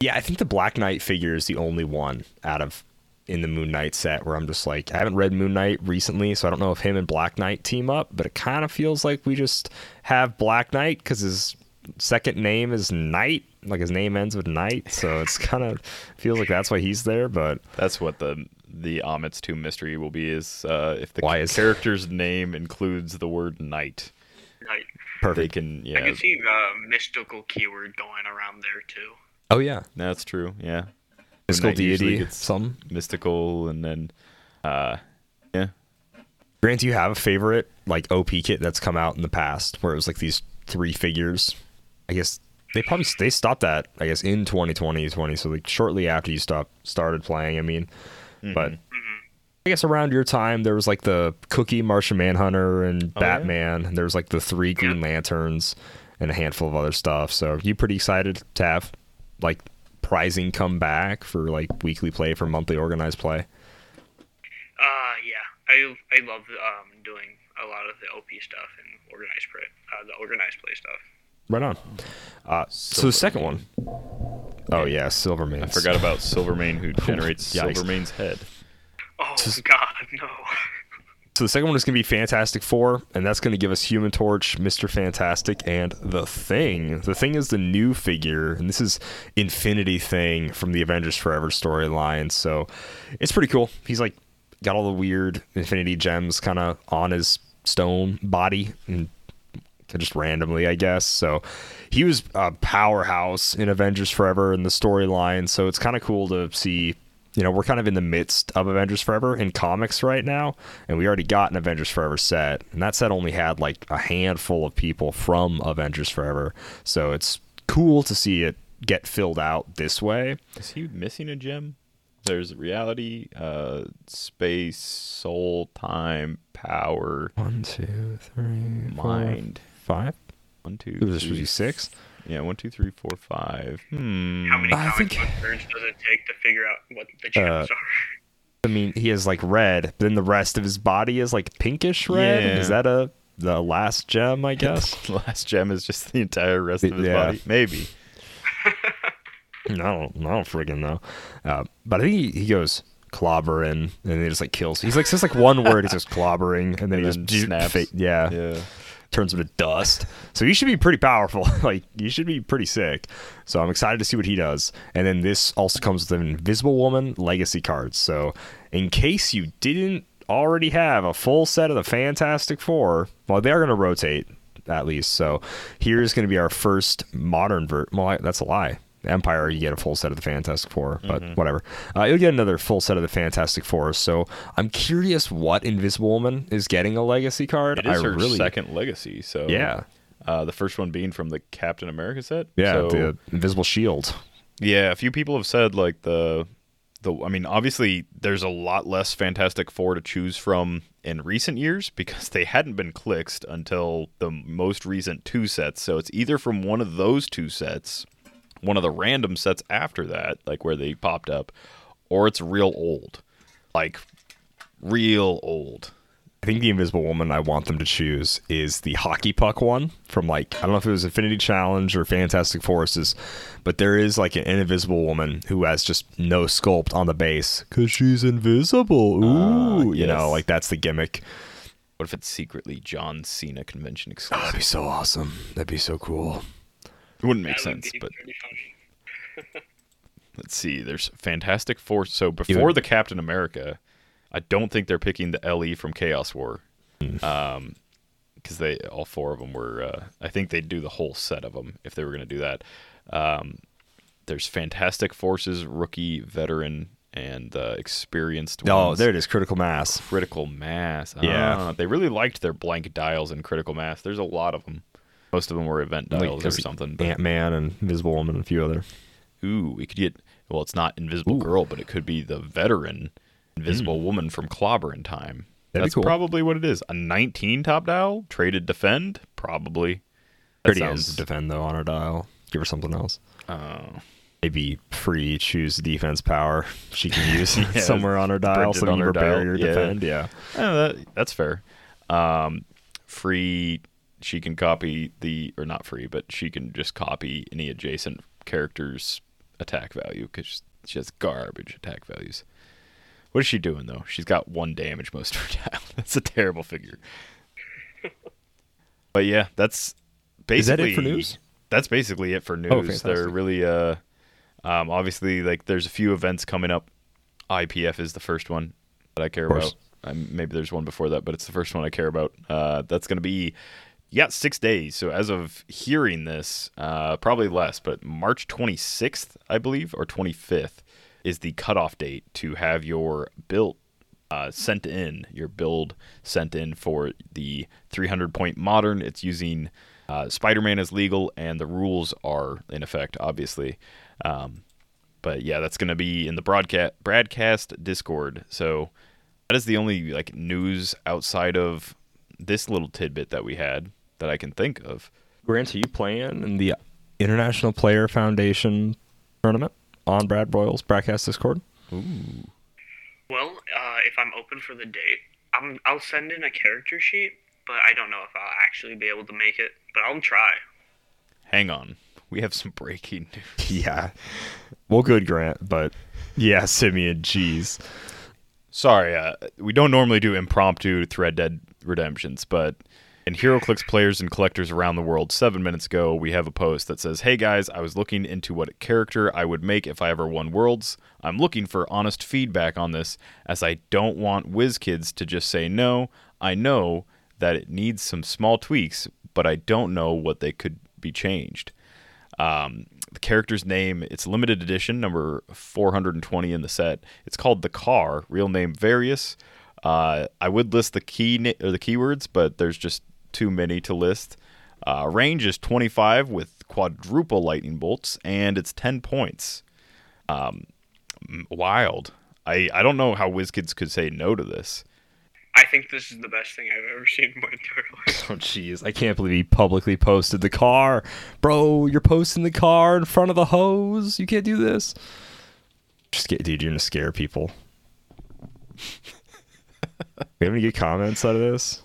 Speaker 1: yeah, I think the Black Knight figure is the only one out of in the Moon Knight set where I'm just like I haven't read Moon Knight recently, so I don't know if him and Black Knight team up, but it kind of feels like we just have Black Knight because his second name is Knight, like his name ends with Knight, so it's [laughs] kind of feels like that's why he's there. But
Speaker 3: that's what the the Ammit's Tomb mystery will be is uh, if the
Speaker 1: Why is- [laughs]
Speaker 3: character's name includes the word knight,
Speaker 5: Like,
Speaker 3: they
Speaker 1: Perfect.
Speaker 3: can
Speaker 5: I can see the mystical keyword going around there too.
Speaker 1: Oh yeah,
Speaker 3: That's true. Yeah.
Speaker 1: mystical deity.
Speaker 3: gets-
Speaker 1: Some.
Speaker 3: Mystical and then uh yeah.
Speaker 1: Grant, do you have a favorite like OP kit that's come out in the past where it was like these three figures? I guess they probably they stopped that. I guess in 2020, 20. So like shortly after you stopped started playing. I mean, but I guess around your time there was like the Cookie Martian Manhunter and
Speaker 3: Oh, yeah?
Speaker 1: Batman. and There was like the three Green Lanterns and a handful of other stuff. So you pretty excited to have like prizing come back for like weekly play for monthly organized play?
Speaker 5: Uh, yeah, I I love um doing a lot of the OP stuff and organized play, uh, the organized play stuff.
Speaker 1: Right on. Uh, so the second one. Oh yeah, Silvermane.
Speaker 3: I forgot about Silvermane who generates
Speaker 1: Yikes.
Speaker 3: Silvermane's head.
Speaker 5: Oh God, no!
Speaker 1: So the second one is going to be Fantastic Four, and that's going to give us Human Torch, Mister Fantastic, and the Thing. The Thing is the new figure, and this is Infinity Thing from the Avengers Forever storyline. So it's pretty cool. He's like got all the weird Infinity gems kind of on his stone body, and just randomly, I guess. So he was a powerhouse in Avengers Forever in the storyline. So it's kind of cool to see. You know, we're kind of in the midst of Avengers Forever in comics right now, and we already got an Avengers Forever set, and that set only had like a handful of people from Avengers Forever. So it's cool to see it get filled out this way.
Speaker 3: Is he missing a gem? There's reality, uh, space, soul, time, power,
Speaker 1: One, two, three,
Speaker 3: mind.
Speaker 1: Five.
Speaker 3: One, two,
Speaker 1: It was
Speaker 3: three,
Speaker 1: supposed to be six.
Speaker 3: Yeah, one, two, three, four, five. Hmm.
Speaker 5: How many
Speaker 1: I
Speaker 5: comic
Speaker 1: think-
Speaker 5: book turns does it take to figure out what the gems
Speaker 1: Uh,
Speaker 5: are?
Speaker 1: I mean, he has like red. Then the rest of his body is like pinkish red.
Speaker 3: Yeah.
Speaker 1: Is that a the last gem? I guess. [laughs]
Speaker 3: The last gem is just the entire rest of his
Speaker 1: Yeah.
Speaker 3: body. Maybe. [laughs]
Speaker 1: I don't. I don't friggin' know. Uh, but I think he, he goes clobbering, and he just like kills. He's like says like one word. He just clobbering, and then
Speaker 3: And
Speaker 1: he
Speaker 3: then
Speaker 1: just
Speaker 3: snaps.
Speaker 1: fa- yeah,
Speaker 3: Yeah.
Speaker 1: Turns him to dust. So he should be pretty powerful. [laughs] like he should be pretty sick. So I'm excited to see what he does. And then this also comes with an Invisible Woman legacy cards. So in case you didn't already have a full set of the Fantastic Four, well, they are going to rotate at least. So here's going to be our first modern ver. Well, that's a lie. Empire, you get a full set of the Fantastic Four, but
Speaker 3: Mm-hmm.
Speaker 1: whatever. Uh, you'll get another full set of the Fantastic Four. So I'm curious what Invisible Woman is getting a legacy card.
Speaker 3: It is
Speaker 1: I
Speaker 3: her
Speaker 1: really,
Speaker 3: second legacy. So
Speaker 1: Yeah.
Speaker 3: Uh, the first one being from the Captain America set.
Speaker 1: Yeah,
Speaker 3: So,
Speaker 1: the Invisible Shield.
Speaker 3: Yeah, a few people have said like the the I mean, obviously there's a lot less Fantastic Four to choose from in recent years [laughs] because they hadn't been clixed until the most recent two sets. So it's either from one of those two sets, one of the random sets after that, like where they popped up, or it's real old. Like real old.
Speaker 1: I think the Invisible Woman I want them to choose is the hockey puck one from like I don't know if it was Infinity Challenge or Fantastic Forces, but there is like an invisible woman who has just no sculpt on the base because she's invisible. Ah, Ooh, you know, like that's the gimmick.
Speaker 3: What if it's secretly John Cena convention
Speaker 1: Oh,
Speaker 3: exclusive?
Speaker 1: that'd be so awesome. That'd be so cool.
Speaker 3: It wouldn't make sense, but. [laughs] Let's see. There's Fantastic Four. So before the Captain America, I don't think they're picking the LE from Chaos War, um, because they all four of them were. Uh, I think they'd do the whole set of them if they were going to do that. Um, there's Fantastic Forces, rookie, veteran, and uh, experienced.
Speaker 1: Oh,
Speaker 3: ones.
Speaker 1: there it is. Critical mass.
Speaker 3: Critical Mass.
Speaker 1: Yeah.
Speaker 3: Ah, they really liked their blank dials in Critical Mass. There's a lot of them. Most of them were event dials or something.
Speaker 1: Ant Man and Invisible Woman and a few other.
Speaker 3: Ooh, we could get. Well, it's not Invisible
Speaker 1: Ooh.
Speaker 3: Girl, but it could be the veteran Invisible Woman from Clobber in Time.
Speaker 1: That'd
Speaker 3: That's
Speaker 1: cool.
Speaker 3: probably what it is. A 19 top dial traded defend, probably. That
Speaker 1: Pretty
Speaker 3: sounds-
Speaker 1: defend though on her dial. Give her something else.
Speaker 3: Oh,
Speaker 1: Maybe free choose defense power she can [laughs] use
Speaker 3: Yeah,
Speaker 1: somewhere on her dial. So
Speaker 3: on her
Speaker 1: her
Speaker 3: dial,
Speaker 1: barrier
Speaker 3: yeah.
Speaker 1: defend. Yeah.
Speaker 3: Eh, that, that's fair. Um, free, she can copy the or not free, but she can just copy any adjacent character's attack value because she has garbage attack values. What is she doing though? She's got one damage most [laughs] of her time. That's a terrible figure. [laughs] but yeah, that's basically
Speaker 1: Is that it for news?
Speaker 3: That's basically it for news.
Speaker 1: Oh,
Speaker 3: They're really uh, um, obviously like there's a few events coming up IPF is the first one that I care about. Um, maybe there's one before that, but it's the first one I care about. Uh, that's going to be, yeah, six days. So as of hearing this, uh, probably less, but March 26th, I believe, or 25th is the cutoff date to have your build uh, sent in, your build sent in for the 300 point modern. It's using uh, Spider Man as legal, and the rules are in effect, obviously. Um, but yeah, that's going to be in the broadcast broadcast Discord. So that is the only like news outside of this little tidbit that we had that I can think of.
Speaker 1: Grant, are you playing in the International Player Foundation tournament on Brad Broyles Broadcast Discord?
Speaker 5: Well, uh, if I'm open for the date, I'm, I'll send in a character sheet, but I don't know if I'll actually be able to make it. But I'll try.
Speaker 3: Hang on, we have some breaking news. [laughs]
Speaker 1: Yeah. Well, good, Grant, but yeah, Simeon, jeez.
Speaker 3: Sorry, uh, we don't normally do impromptu Thread Dead redemptions, but in HeroClix players and collectors around the world, seven minutes ago, we have a post that says, "Hey guys, I was looking into what character I would make if I ever won Worlds. I'm looking for honest feedback on this, as I don't want WizKids to just say no. I know that it needs some small tweaks, but I don't know what they could be changed." Um, the character's name, it's limited edition, number 420 in the set. It's called the Car, real name Various. Uh, I would list the key or the keywords, but there's just too many to list. Uh, range is 25 with quadruple lightning bolts, and it's 10 points. Um, wild. I, I don't know how WizKids could say no to this.
Speaker 5: I think this is the best thing I've ever seen in my entire life. [laughs]
Speaker 1: Oh, jeez. I can't believe he publicly posted the car. Bro, you're posting the car in front of the hose. You can't do this. Just get, dude, you're going to scare people. [laughs] we have any good comments out of this?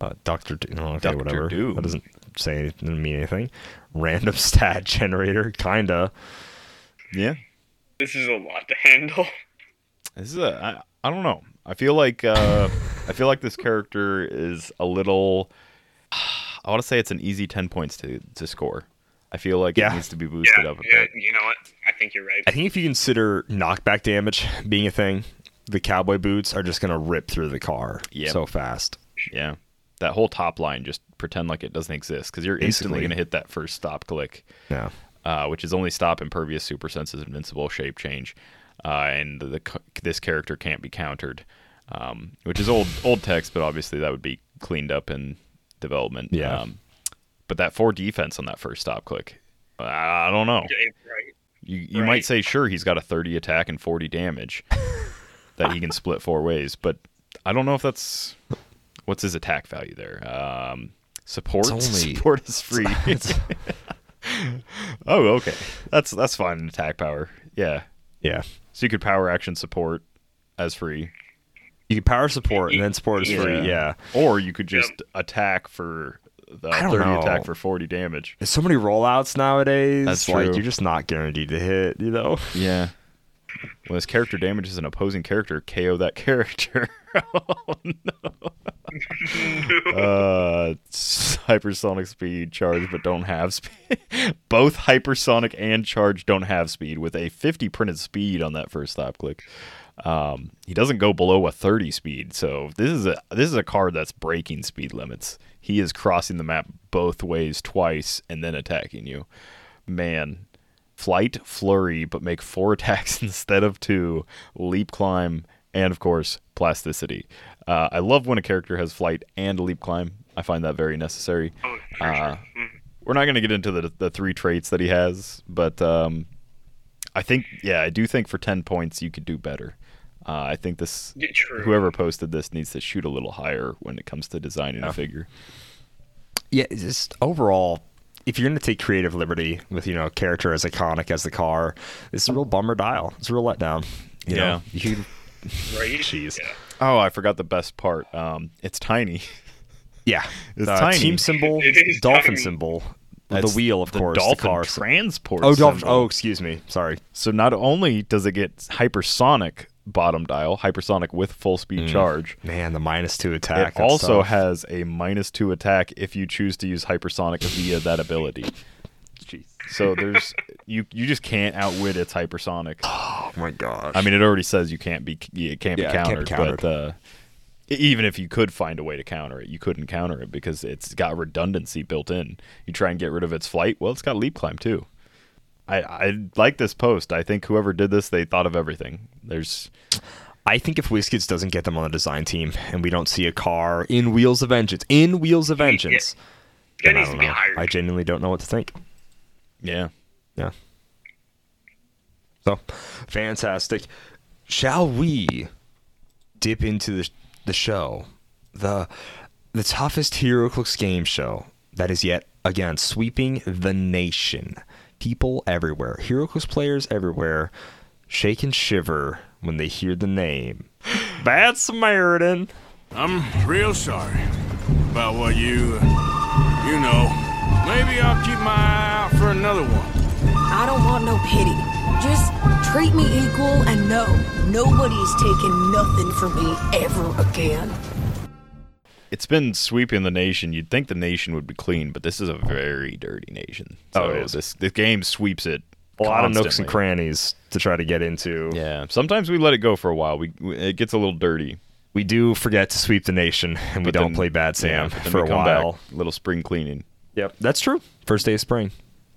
Speaker 1: Uh, Dr. D- no, okay,
Speaker 3: Dr.
Speaker 1: whatever.
Speaker 3: Doom.
Speaker 1: That doesn't say anything, doesn't mean anything. Random [laughs] stat generator, kinda.
Speaker 3: Yeah.
Speaker 5: This is a lot to handle.
Speaker 3: This is a I, I don't know. I feel like uh I feel like this character is a little [sighs] I want to say it's an easy 10 points to to score. I feel like
Speaker 1: Yeah.
Speaker 3: it needs to be boosted
Speaker 5: Yeah,
Speaker 3: up a
Speaker 5: yeah,
Speaker 3: bit.
Speaker 5: you know what? I think you're right.
Speaker 1: I think if you consider knockback damage being a thing, the cowboy boots are just going to rip through the car
Speaker 3: Yep.
Speaker 1: so fast.
Speaker 3: Yeah. That whole top line just pretend like it doesn't exist cuz you're instantly going to hit that first stop click.
Speaker 1: Yeah.
Speaker 3: uh, which is only stop impervious, super senses, invincible, shape change, uh, and the, c- this character can't be countered, um, which is old old text, but obviously that would be cleaned up in development.
Speaker 1: Yeah.
Speaker 3: Um, but that four defense on that first stop click, I I don't know.
Speaker 5: Yeah, right.
Speaker 3: You you
Speaker 5: Right.
Speaker 3: might say sure he's got a thirty attack and forty damage [laughs] that he can split four ways, but I don't know if that's what's his attack value there. Um, support
Speaker 1: It's only- [laughs]
Speaker 3: support is free. [laughs] [laughs] oh, okay. That's that's fine. Attack power. Yeah.
Speaker 1: Yeah.
Speaker 3: So you could power action support as free,
Speaker 1: You could power support and then support is free. Yeah.
Speaker 3: Or you could just attack for the
Speaker 1: I don't
Speaker 3: thirty
Speaker 1: know.
Speaker 3: attack for forty damage.
Speaker 1: There's so many rollouts nowadays.
Speaker 3: That's
Speaker 1: like
Speaker 3: true.
Speaker 1: you're just not guaranteed to hit, you know?
Speaker 3: Yeah. When this character damages an opposing character, KO that [laughs] character. oh no. uh, hypersonic speed, charge, but don't have speed. [laughs] Both hypersonic and charge don't have speed, with a 50 printed speed on that first stop click. Um, he doesn't go below a 30 speed, so this is a this is a card that's breaking speed limits. He is crossing the map both ways twice and then attacking you. Man, flight, flurry, but make four [laughs] attacks instead of two, leap, climb, and of course, plasticity. Uh, I love when a character has flight and leap, climb. I find that very necessary.
Speaker 5: Oh, for
Speaker 3: Uh,
Speaker 5: sure. Mm.
Speaker 3: We're not going to get into the the three traits that he has, but um, I think, yeah, I do think for ten points you could do better. Uh, I think this
Speaker 5: True.
Speaker 3: whoever posted this needs to shoot a little higher when it comes to designing a figure.
Speaker 1: Yeah, just overall, if you're going to take creative liberty with, you know, a character as iconic as the car, this is a real bummer dial. It's a real letdown. You
Speaker 3: Yeah.
Speaker 1: Know? You could,
Speaker 5: right? [laughs]
Speaker 1: Jeez.
Speaker 5: Yeah.
Speaker 3: Oh, I forgot the best part. Um, it's tiny.
Speaker 1: yeah. [laughs]
Speaker 3: It's
Speaker 1: Uh,
Speaker 3: tiny.
Speaker 1: Team symbol,
Speaker 5: It is
Speaker 1: dolphin
Speaker 5: tiny.
Speaker 1: symbol,
Speaker 3: That's
Speaker 1: the wheel, of
Speaker 3: the
Speaker 1: course,
Speaker 3: Dolphin
Speaker 1: the car.
Speaker 3: transport.
Speaker 1: Oh, dolphin. Oh, excuse me. Sorry.
Speaker 3: So not only does it get hypersonic bottom dial, hypersonic with full speed charge,
Speaker 1: Man, the minus two attack.
Speaker 3: it also
Speaker 1: tough.
Speaker 3: has a minus two attack if you choose to use hypersonic via that ability. Jeez. So there's you you just can't outwit its hypersonic. [gasps]
Speaker 1: Oh my gosh.
Speaker 3: I mean, it already says you can't be it can't be
Speaker 1: Yeah, it
Speaker 3: countered,
Speaker 1: can't be countered.
Speaker 3: but uh, even if you could find a way to counter it, you couldn't counter it because it's got redundancy built in. You try and get rid of its flight, well, it's got leap climb too. I I like this post. I think whoever did this, they thought of everything. There's
Speaker 1: I think if WizKids doesn't get them on the design team and we don't see a car in Wheels of Vengeance, in Wheels of Vengeance, then I don't know. I genuinely don't know what to think.
Speaker 3: yeah.
Speaker 1: Yeah. So, fantastic. Shall we dip into the the show, the the toughest HeroClix game show that is yet again sweeping the nation. People everywhere, HeroClix players everywhere, shake and shiver when they hear the name. [gasps] Bad Samaritan.
Speaker 6: I'm real sorry about what you, uh, you know. Maybe I'll keep my eye out for another one.
Speaker 7: I don't want no pity. Just treat me equal and no, nobody's taking nothing from me ever again.
Speaker 3: It's been sweeping the nation. You'd think the nation would be clean, but this is a very dirty nation. Oh, so
Speaker 1: Oh, it is.
Speaker 3: this this game sweeps it.
Speaker 1: A lot of nooks and crannies to try to get into.
Speaker 3: Yeah. Sometimes we let it go for a while. We, it gets a little dirty.
Speaker 1: We do forget to sweep the nation, [laughs] and we
Speaker 3: but
Speaker 1: don't play Bad Sam
Speaker 3: but then
Speaker 1: for a while.
Speaker 3: Back, little spring cleaning.
Speaker 1: Yep, that's true. First day of spring.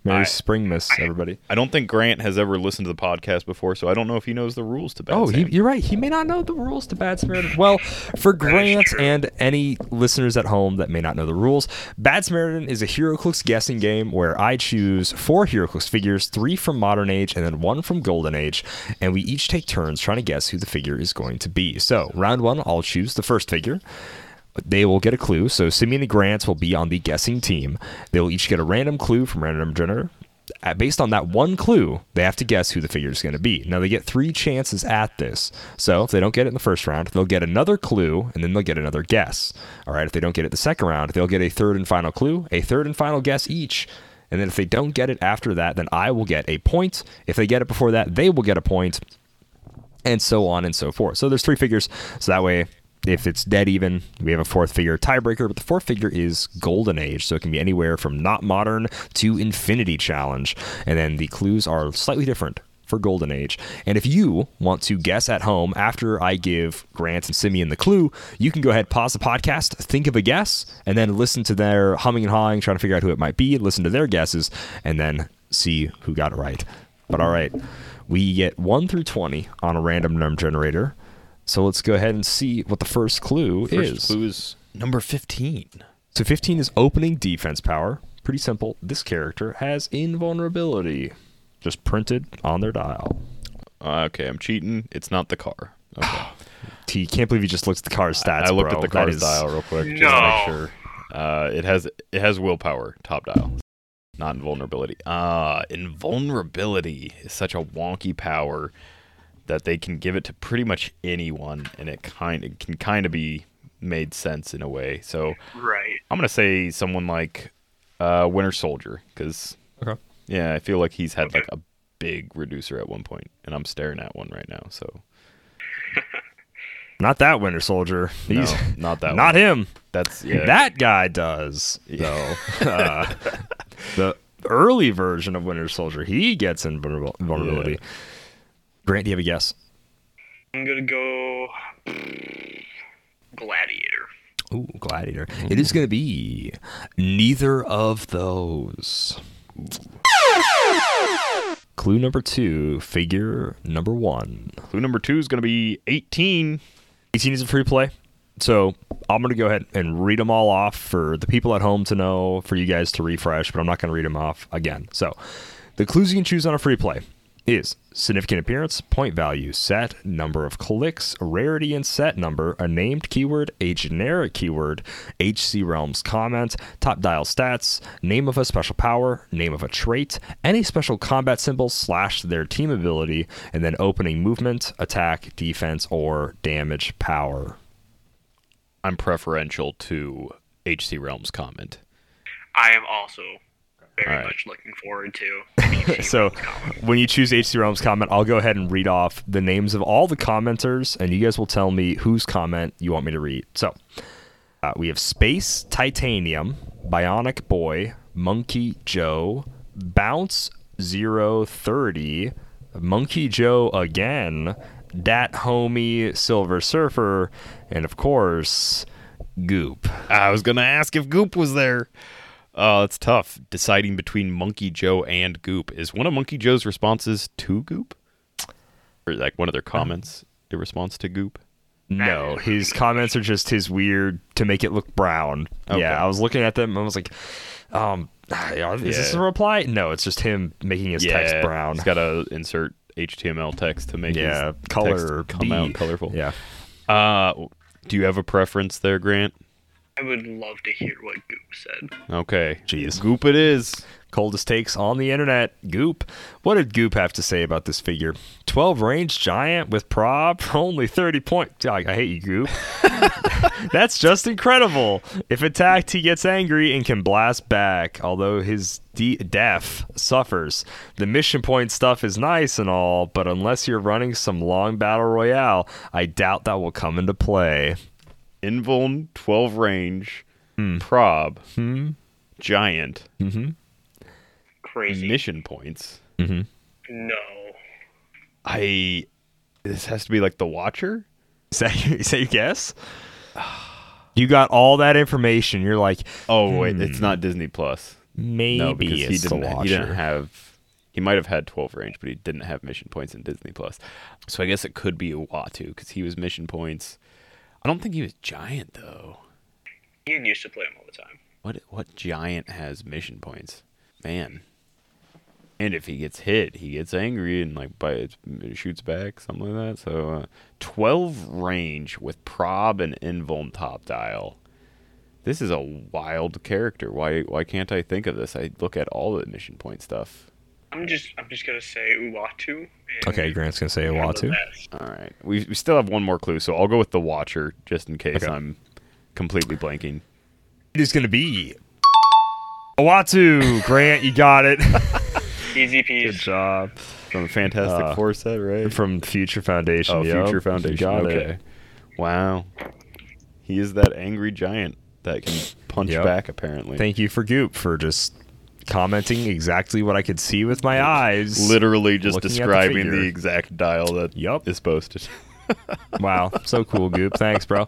Speaker 1: Merry
Speaker 3: I-
Speaker 1: spring miss, everybody.
Speaker 3: I don't think Grant has ever listened to the podcast before, so I don't know if he knows the rules to Bad
Speaker 1: Oh, he, you're right. He may not know the rules to Bad Samaritan. Well, for Grant and any listeners at home that may not know the rules, Bad Samaritan is a HeroClix guessing game where I choose four HeroClix figures, three from Modern Age and then one from Golden Age, and we each take turns trying to guess who the figure is going to be. So, round one, I'll choose the first figure. They will get a clue. So Simeon and Grant will be on the guessing team. They will each get a random clue from random generator. Uh, Based on that one clue, they have to guess who the figure is going to be. Now they get three chances at this. So if they don't get it in the first round, they'll get another clue and then they'll get another guess. All right. If they don't get it the second round, they'll get a third and final clue, a third and final guess each. And then if they don't get it after that, then I will get a point. If they get it before that, they will get a point and so on and so forth. So there's three figures. So that way, if it's dead even, we have a fourth figure tiebreaker. But the fourth figure is Golden Age, so it can be anywhere from not modern to Infinity Challenge. And then the clues are slightly different for Golden Age. And if you want to guess at home after I give Grant and Simeon the clue, you can go ahead, pause the podcast, think of a guess, and then listen to their humming and hawing, trying to figure out who it might be, listen to their guesses, and then see who got it right. But all right, we get 1 through 20 on a random number generator. So let's go ahead and see what the first clue
Speaker 3: First
Speaker 1: is.
Speaker 3: clue is number 15.
Speaker 1: So 15 is opening defense power. Pretty simple. This character has invulnerability. Just printed on their dial.
Speaker 3: Uh, okay, I'm cheating. It's not the car. Okay. [sighs]
Speaker 1: T can't believe you just looked at the car's stats.
Speaker 3: I looked
Speaker 1: bro.
Speaker 3: at the car's
Speaker 1: is-
Speaker 3: dial real quick just to make sure. Uh, it has it has willpower, top dial, not invulnerability. Ah, invulnerability is such a wonky power that they can give it to pretty much anyone, and it kind it can kind of be made sense in a way. So
Speaker 5: Right.
Speaker 3: I'm gonna say someone like uh, Winter Soldier because
Speaker 1: Okay.
Speaker 3: yeah, I feel like he's had
Speaker 5: Okay.
Speaker 3: like a big reducer at one point, and I'm staring at one right now. So
Speaker 1: Not that Winter Soldier.
Speaker 3: no,
Speaker 1: He's
Speaker 3: not that.
Speaker 1: not
Speaker 3: one.
Speaker 1: him.
Speaker 3: That's yeah.
Speaker 1: That guy does. Though [laughs] uh, the early version of Winter Soldier, he gets invulner- invulnerability. Grant, do you have a guess?
Speaker 5: I'm gonna go Gladiator.
Speaker 1: Ooh, Gladiator. It is mm-hmm. going to be neither of those. Clue number two, figure number one.
Speaker 3: Clue number two is going to be 18.
Speaker 1: 18 is a free play. So I'm going to go ahead and read them all off for the people at home to know, for you guys to refresh, but I'm not going to read them off again. So the clues you can choose on a free play is significant appearance, point value, set, number of clicks, rarity and set number, a named keyword, a generic keyword, HC Realms comment, top dial stats, name of a special power, name of a trait, any special combat symbol slash their team ability, and then opening movement, attack, defense, or damage power.
Speaker 3: I'm preferential to HC Realms comment.
Speaker 5: I am also very
Speaker 3: Alright.
Speaker 5: much looking forward to. [laughs]
Speaker 1: so when you choose HC Realms comment, I'll go ahead and read off the names of all the commenters, and you guys will tell me whose comment you want me to read. So uh, we have Space Titanium, Bionic Boy, Monkey Joe, Bounce 030, Monkey Joe again, Dat Homie, Silver Surfer, and of course, Goop.
Speaker 3: I was gonna ask if Goop was there. Oh, it's tough deciding between Monkey Joe and Goop. Is one of Monkey Joe's responses to Goop, or like one of their comments in response to Goop?
Speaker 1: No, his comments are just his weird to make it look brown.
Speaker 3: Okay.
Speaker 1: Yeah, I was looking at them and I was like, um, is this a reply? No, it's just him making his text brown.
Speaker 3: He's got to insert HTML text to make
Speaker 1: yeah,
Speaker 3: his
Speaker 1: color
Speaker 3: come out colorful.
Speaker 1: Yeah.
Speaker 3: Uh, do you have a preference there, Grant?
Speaker 5: I would love to hear what Goop said.
Speaker 3: Okay.
Speaker 1: Jeez.
Speaker 3: Goop it is.
Speaker 1: Coldest takes on the internet. Goop. What did Goop have to say about this figure? 12 range giant with prob for [laughs] only 30 point. I, I hate you, Goop. [laughs] That's just incredible. If attacked, he gets angry and can blast back, although his de- death suffers. The mission point stuff is nice and all, but unless you're running some long battle royale, I doubt that will come into play.
Speaker 3: Invuln 12 range,
Speaker 1: Hmm.
Speaker 3: prob, hmm. giant, mm-hmm.
Speaker 5: Crazy.
Speaker 3: mission points. Mm-hmm.
Speaker 5: No.
Speaker 3: I. This has to be like the Watcher?
Speaker 1: Is that, [laughs] your- is that your guess? You got all that information. You're like,
Speaker 3: Oh, wait. It's hmm. not Disney Plus.
Speaker 1: maybe
Speaker 3: No, because he
Speaker 1: the
Speaker 3: didn't, he didn't have. He might have had 12 range, but he didn't have mission points in Disney Plus. So I guess it could be Uatu because he was mission points. I don't think he was giant, though.
Speaker 5: Ian used to play him all the time.
Speaker 3: What what giant has mission points? Man. And if he gets hit, he gets angry and like by shoots back, something like that. So uh, twelve range with prob and invuln top dial. This is a wild character. Why why can't I think of this? I look at all the mission point stuff.
Speaker 5: I'm just I'm just gonna say Uatu.
Speaker 1: Okay, Grant's gonna say
Speaker 5: you're
Speaker 1: Uatu.
Speaker 3: All right, we we still have one more clue, so I'll go with the Watcher just in case
Speaker 1: Okay.
Speaker 3: I'm completely blanking.
Speaker 1: It is gonna be Uatu. Grant, you got it. [laughs]
Speaker 5: Easy
Speaker 1: peasy.
Speaker 5: Good
Speaker 1: job.
Speaker 3: From the Fantastic
Speaker 1: Uh,
Speaker 3: Four set, right?
Speaker 1: From Future Foundation.
Speaker 3: Oh,
Speaker 1: yep,
Speaker 3: Future
Speaker 1: you
Speaker 3: Foundation.
Speaker 1: got
Speaker 3: okay.
Speaker 1: it.
Speaker 3: Wow. He is that angry giant that can punch
Speaker 1: Yep.
Speaker 3: back, apparently.
Speaker 1: Thank you for Goop for just commenting exactly what I could see with my eyes.
Speaker 3: Literally just
Speaker 1: at the
Speaker 3: describing the, exact dial that
Speaker 1: yep.
Speaker 3: is posted. [laughs]
Speaker 1: Wow, so cool, Goop. Thanks, bro.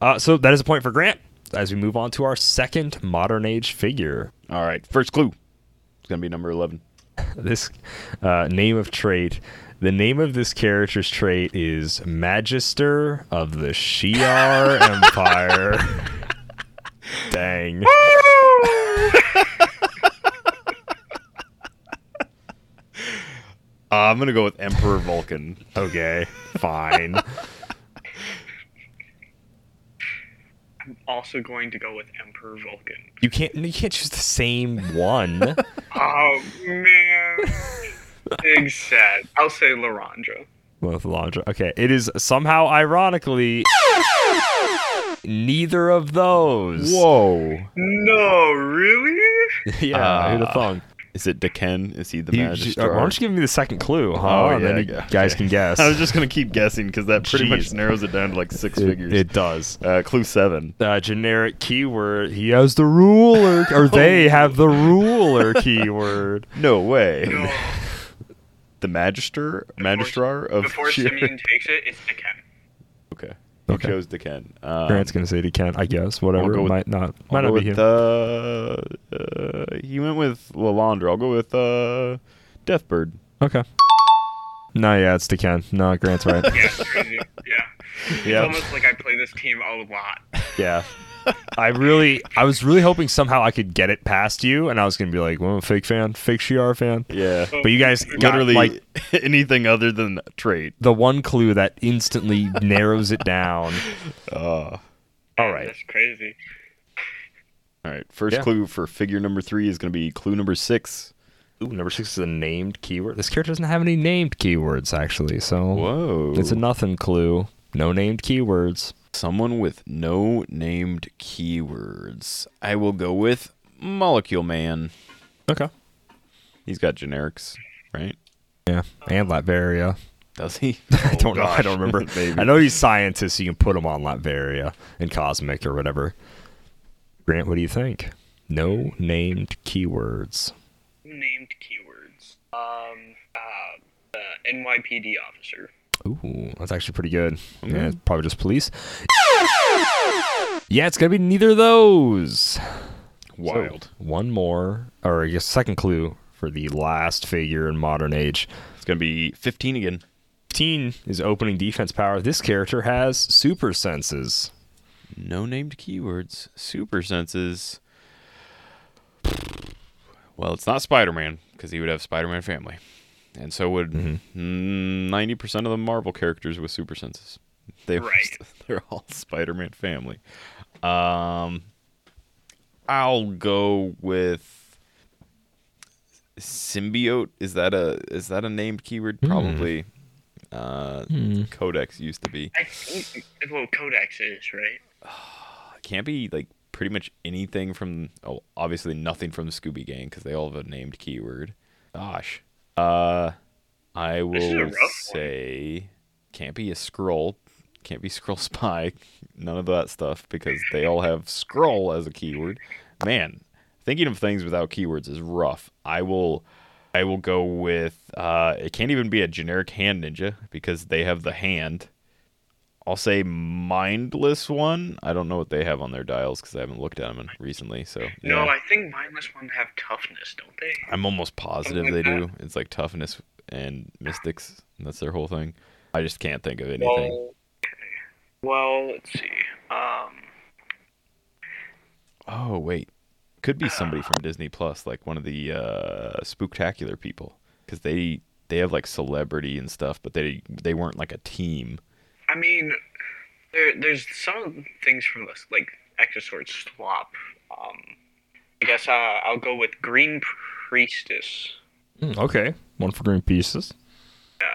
Speaker 1: Uh, so that is a point for Grant as we move on to our second modern age figure.
Speaker 3: All right, first clue. It's going to be number 11. [laughs]
Speaker 1: This uh, name of trait. The name of this character's trait is Magister of the Shi'ar [laughs] Empire. Dang.
Speaker 3: Uh, I'm going to go with Emperor Vulcan.
Speaker 1: Okay, fine.
Speaker 5: I'm also going to go with Emperor Vulcan.
Speaker 1: You can't. You can't choose the same one. [laughs]
Speaker 5: Oh man. Big sad. I'll say Lilandra.
Speaker 1: with Landra. Okay, it is somehow ironically neither of those.
Speaker 3: Whoa.
Speaker 5: No, really? [laughs]
Speaker 1: yeah, who'd have
Speaker 3: Ah.
Speaker 1: thunk?
Speaker 3: Is it D'Ken? Is he the
Speaker 1: You-
Speaker 3: Magister?
Speaker 1: why don't you give me the second clue, huh?
Speaker 3: Oh,
Speaker 1: and
Speaker 3: yeah,
Speaker 1: then you
Speaker 3: yeah,
Speaker 1: guys
Speaker 3: okay.
Speaker 1: can [laughs] guess.
Speaker 3: I was just going to keep guessing because that pretty much narrows it down to like six
Speaker 1: it,
Speaker 3: figures.
Speaker 1: it does.
Speaker 3: uh, clue seven.
Speaker 1: Uh, generic keyword. He has the ruler, [laughs] or they have the ruler keyword. [laughs]
Speaker 3: No way.
Speaker 5: No.
Speaker 3: The Magister? Magistrar of
Speaker 5: Before
Speaker 3: Sheer-
Speaker 5: Simeon takes it, it's D'Ken.
Speaker 3: Okay. You
Speaker 1: Okay.
Speaker 3: chose D'Ken. Um,
Speaker 1: Grant's gonna say he can. I guess whatever.
Speaker 3: go with-
Speaker 1: might not.
Speaker 3: I'll
Speaker 1: Might not be
Speaker 3: with,
Speaker 1: him.
Speaker 3: uh, uh, he went with Lilandra. I'll go with uh, Deathbird.
Speaker 1: okay. No, yeah, it's D'Ken. No, Grant's right.
Speaker 5: Yeah. [laughs] Yeah. It's
Speaker 1: Yeah.
Speaker 5: almost like I play this team a lot.
Speaker 1: Yeah. [laughs] I really, I was really hoping somehow I could get it past you, and I was gonna be like, "Well, fake fan, fake Shi'ar fan."
Speaker 3: Yeah.
Speaker 1: But you guys got,
Speaker 3: Literally
Speaker 1: like [laughs]
Speaker 3: anything other than trait.
Speaker 1: the one clue that instantly narrows it down.
Speaker 3: Uh,
Speaker 1: All right.
Speaker 5: That's crazy.
Speaker 3: all right. First
Speaker 1: Yeah.
Speaker 3: clue for figure number three is going to be clue number six.
Speaker 1: Ooh, number six is a named keyword. This character doesn't have any named keywords actually, so
Speaker 3: Whoa.
Speaker 1: it's a nothing clue. No named keywords.
Speaker 3: Someone with no named keywords. I will go with Molecule Man.
Speaker 1: Okay.
Speaker 3: He's got generics, right?
Speaker 1: Yeah, and Latveria.
Speaker 3: Does he? [laughs]
Speaker 1: I
Speaker 3: Oh,
Speaker 1: don't know. I don't remember. [laughs]
Speaker 3: Maybe.
Speaker 1: I know he's scientist, so you can put him on Latveria and Cosmic or whatever. Grant, what do you think? No named keywords.
Speaker 5: Named keywords. Um, uh, the NYPD officer.
Speaker 1: Ooh, that's actually pretty good. Mm-hmm. Yeah, it's probably just police. yeah, it's gonna be neither of those.
Speaker 3: Wild.
Speaker 1: So, one more, or I guess second clue for the last figure in modern age.
Speaker 3: It's gonna be 15 again.
Speaker 1: 15 is opening defense power. This character has super senses.
Speaker 3: No named keywords. Super senses. Well, it's not Spider-Man because he would have Spider-Man family, and so would
Speaker 1: Mm-hmm.
Speaker 3: 90 percent of the Marvel characters with super senses. They
Speaker 5: Right. [laughs]
Speaker 3: they're all Spider-Man family. Um, I'll go with symbiote. Is that a is that a named keyword? Probably. Uh, Codex used to be.
Speaker 5: I think well, Codex is right. [sighs]
Speaker 3: can't be like pretty much anything from oh obviously nothing from the Scooby Gang because they all have a named keyword. Gosh, uh, I will
Speaker 5: rough one.
Speaker 3: say can't be a Skrull, can't be [laughs] Skrull spy, none of that stuff because they all have Skrull as a keyword. Man, thinking of things without keywords is rough. I will. I will go with uh, it can't even be a generic hand ninja because they have the hand. I'll say mindless one. I don't know what they have on their dials because I haven't looked at them recently. So
Speaker 5: No,
Speaker 3: yeah.
Speaker 5: I think mindless ones have toughness, don't they?
Speaker 3: I'm almost positive
Speaker 5: Something
Speaker 3: they
Speaker 5: like
Speaker 3: do. It's like toughness and mystics. That's their whole thing. I just can't think of anything.
Speaker 5: Well, okay. Well, let's see. Um,
Speaker 3: oh wait, could be somebody from Disney Plus, like one of the uh, spooktacular people, because they they have like celebrity and stuff, but they they weren't like a team.
Speaker 5: I mean, there, there's some things from this, like Exosword Swap. Um, I guess uh, I'll go with Green Priestess.
Speaker 1: Hmm, okay, one for green pieces.
Speaker 5: Yeah.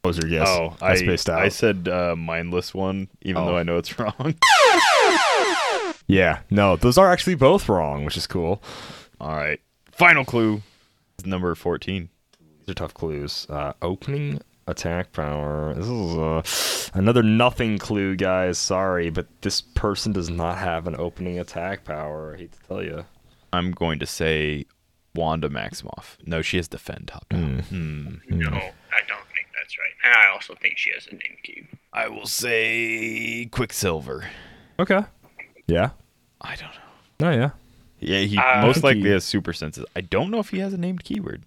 Speaker 1: What was your guess?
Speaker 3: Oh,
Speaker 1: I
Speaker 3: I
Speaker 1: spaced out.
Speaker 3: I said uh, mindless one, even
Speaker 1: Oh.
Speaker 3: though I know it's [laughs] wrong.
Speaker 1: yeah, no, those are actually both wrong, which is cool.
Speaker 3: All right, final clue is number fourteen.
Speaker 1: These are tough clues. Uh, opening attack power. This is uh, another nothing clue, guys. Sorry, but this person does not have an opening attack power. I hate to tell you.
Speaker 3: I'm going to say Wanda Maximoff. No, she has defend top down. Hmm.
Speaker 5: No, I don't think that's right. And I also think she has a name cube.
Speaker 3: I will say Quicksilver.
Speaker 1: Okay. Yeah.
Speaker 3: I don't know.
Speaker 1: Oh yeah.
Speaker 3: Yeah, he
Speaker 5: Uh,
Speaker 3: most likely
Speaker 1: he-
Speaker 3: has super senses. I don't know if he has a named keyword.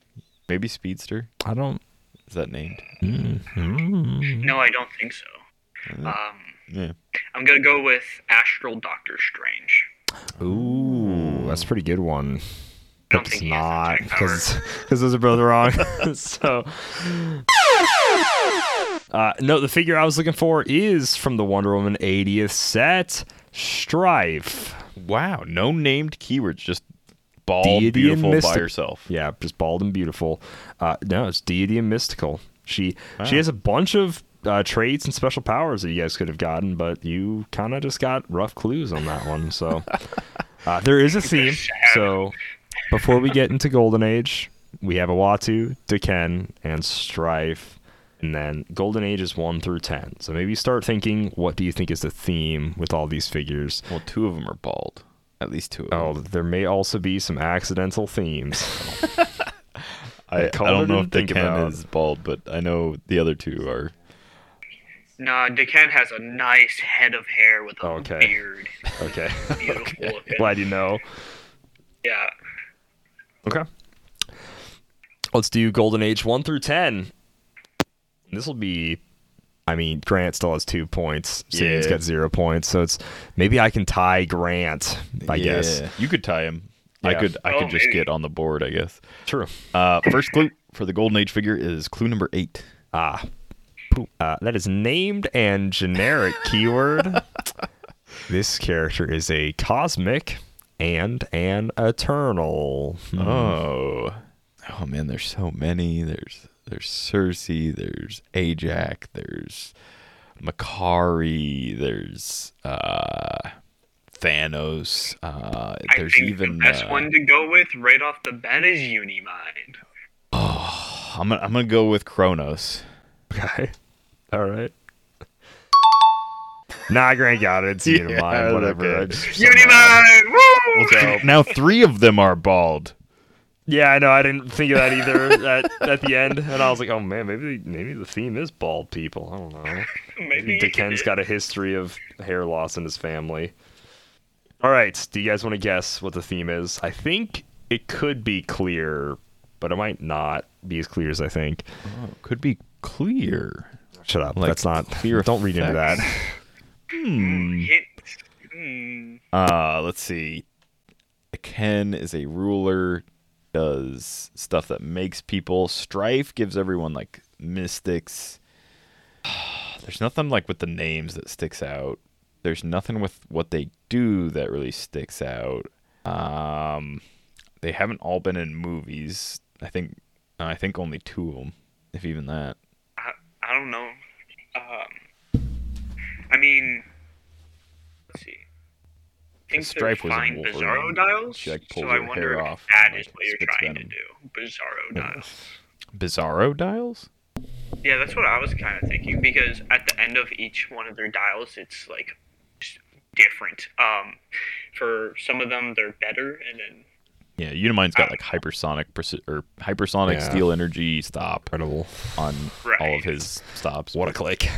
Speaker 3: Maybe Speedster.
Speaker 1: I don't.
Speaker 3: Is that named?
Speaker 5: No, I don't think so. Um,
Speaker 3: Yeah.
Speaker 5: I'm gonna go with Astral Doctor Strange.
Speaker 1: Ooh, that's a pretty good one.
Speaker 5: I don't
Speaker 1: It's
Speaker 5: think
Speaker 1: not
Speaker 5: has attack power.
Speaker 1: because because those are both wrong. [laughs] so, uh, no, the figure I was looking for is from the Wonder Woman 80th set, Strife.
Speaker 3: Wow, no named keywords, just bald,
Speaker 1: Deity and
Speaker 3: beautiful by herself.
Speaker 1: Yeah, just bald and beautiful. Uh, no, it's deity and mystical. She she has a bunch of uh, traits and special powers that you guys could have gotten, but you kind of just got rough clues on that one. So [laughs] uh, there is a theme. So before we get into Golden Age, we have Uatu, D'Ken, and Strife. And then Golden Age is 1 through 10. So maybe start thinking what do you think is the theme with all these figures?
Speaker 3: Well, two of them are bald. At least two of oh, them.
Speaker 1: Oh, there may also be some accidental themes. [laughs]
Speaker 3: I, I
Speaker 1: Kalder
Speaker 3: don't know if the
Speaker 1: think
Speaker 3: is bald, but I know the other two are.
Speaker 5: Nah, D'Ken has a nice head of hair with a
Speaker 1: Okay.
Speaker 5: beard.
Speaker 1: Okay. [laughs]
Speaker 5: Beautiful. [laughs] looking.
Speaker 1: Glad you know.
Speaker 5: Yeah.
Speaker 1: Okay. Let's do Golden Age 1 through 10. This will be. I mean, Grant still has two points. Satan's
Speaker 3: Yeah.
Speaker 1: got zero points. So it's. Maybe I can tie Grant, I guess.
Speaker 3: You could tie him. I could. I
Speaker 5: Oh,
Speaker 3: could just
Speaker 5: maybe.
Speaker 3: get on the board. I guess.
Speaker 1: True.
Speaker 3: Uh, first clue for the Golden Age figure is clue number eight.
Speaker 1: Ah. Poop. Uh, that is named and generic [laughs] keyword. This character is a cosmic and an eternal. Hmm.
Speaker 3: Oh, oh man, there's so many. There's there's Sersi. There's Ajax. There's Makkari. There's uh, Thanos. Uh,
Speaker 5: I
Speaker 3: there's
Speaker 5: think
Speaker 3: even.
Speaker 5: the best
Speaker 3: uh,
Speaker 5: one to go with right off the bat is Unimind.
Speaker 3: I'm gonna I'm gonna go with Kronos.
Speaker 1: Okay. All right. Nah, Grant got it. It's [laughs]
Speaker 3: Yeah,
Speaker 1: Unimind, whatever.
Speaker 3: okay.
Speaker 1: I just-
Speaker 5: Unimind! [laughs] Woo!
Speaker 3: So now three of them are bald.
Speaker 1: Yeah, I know. I didn't think of that either at, at the end, and I was like, oh man, maybe maybe the theme is bald people. I don't know. [laughs]
Speaker 5: Maybe
Speaker 1: D'Ken's got a history of hair loss in his family. All right, do you guys want to guess what the theme is? I think it could be clear, but it might not be as clear as I think.
Speaker 3: Could be clear.
Speaker 1: Shut up.
Speaker 3: Like
Speaker 1: That's not.
Speaker 3: clear
Speaker 1: Don't read into that.
Speaker 3: Hmm.
Speaker 5: Hit. Hmm.
Speaker 3: Uh, let's see. Ken is a ruler, does stuff that makes people. Strife gives everyone like mystics. [sighs] There's nothing like with the names that sticks out. There's nothing with what they do that really sticks out. Um, they haven't all been in movies. I think. I think only two of them, if even that.
Speaker 5: I, I don't know. Um, I mean, think
Speaker 3: Strife
Speaker 5: they're
Speaker 3: was
Speaker 5: fine
Speaker 3: Wolverine.
Speaker 5: Bizarro dials.
Speaker 3: She, like,
Speaker 5: so
Speaker 3: pulls
Speaker 5: I wonder
Speaker 3: hair
Speaker 5: if
Speaker 3: off
Speaker 5: that
Speaker 3: and,
Speaker 5: is
Speaker 3: like,
Speaker 5: what you're trying
Speaker 3: venom.
Speaker 5: to do. Bizarro [laughs] dials.
Speaker 3: Bizarro dials.
Speaker 5: Yeah, that's what I was kind of thinking because at the end of each one of their dials, it's like different. Um, for some of them, they're better, and then
Speaker 3: Yeah, Unimind's got like hypersonic preci- or hypersonic
Speaker 1: Yeah.
Speaker 3: steal energy stop
Speaker 1: Incredible.
Speaker 3: on all of his stops.
Speaker 1: What a click.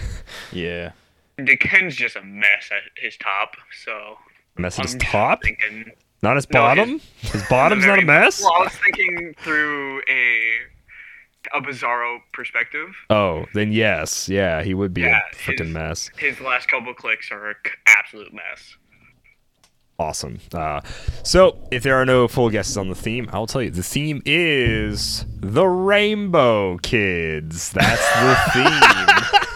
Speaker 3: Yeah.
Speaker 5: D'Ken's just a mess at his top. So
Speaker 1: Mess at his top,
Speaker 5: thinking
Speaker 1: not his
Speaker 5: No,
Speaker 1: bottom. His bottom's not a mess.
Speaker 5: Well, I was thinking through a a bizarro perspective.
Speaker 1: Oh, then yes, yeah, he would be
Speaker 5: Yeah,
Speaker 1: a freaking
Speaker 5: his-
Speaker 1: mess.
Speaker 5: His last couple clicks are an absolute mess.
Speaker 1: Awesome. Uh, so, if there are no full guesses on the theme, I'll tell you. The theme is the Rainbow Kids. That's the [laughs] theme.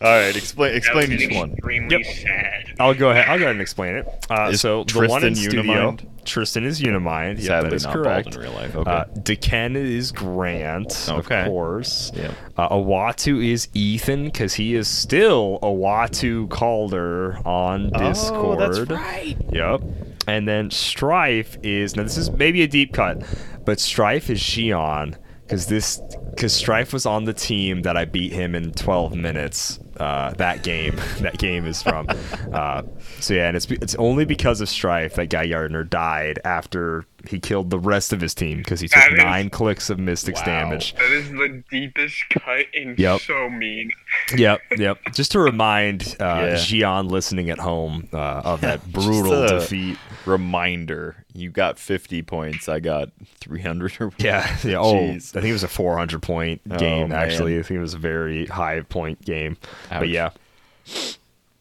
Speaker 3: All right, explain explain each one.
Speaker 1: Yep.
Speaker 5: sad.
Speaker 1: I'll go ahead. I'll go ahead and explain it. Uh,
Speaker 3: Is
Speaker 1: so the one in
Speaker 3: Tristan
Speaker 1: studio, Tristan is Unimind. Yep,
Speaker 3: Sadly
Speaker 1: that is
Speaker 3: not
Speaker 1: correct.
Speaker 3: bald in real life. Okay.
Speaker 1: Uh, D'Ken is Grant,
Speaker 3: Okay.
Speaker 1: of course.
Speaker 3: Yep.
Speaker 1: Uh, Uatu is Ethan because he is still Uatu Kalder on Discord.
Speaker 3: Oh, that's right.
Speaker 1: Yep. And then Strife is now this is maybe a deep cut, but Strife is Xion because this because Strife was on the team that I beat him in 12 minutes. Uh, that game, [laughs] that game is from. [laughs] Uh, so yeah, and it's it's only because of Strife that Guy Gardner died after he killed the rest of his team because he took
Speaker 5: That is-
Speaker 1: nine clicks of Mystics
Speaker 3: Wow.
Speaker 1: damage.
Speaker 5: That is the deepest cut and
Speaker 1: Yep.
Speaker 5: so mean. [laughs]
Speaker 1: Yep, yep. Just to remind uh,
Speaker 3: Yeah.
Speaker 1: Xion listening at home uh, of that brutal
Speaker 3: a
Speaker 1: defeat.
Speaker 3: Reminder: You got 50 points. I got 300 or
Speaker 1: Yeah, [laughs] yeah. Oh,
Speaker 3: Jeez.
Speaker 1: I think it was a 400 point
Speaker 3: Oh,
Speaker 1: game.
Speaker 3: man.
Speaker 1: Actually, I think it was a very high point game. But yeah.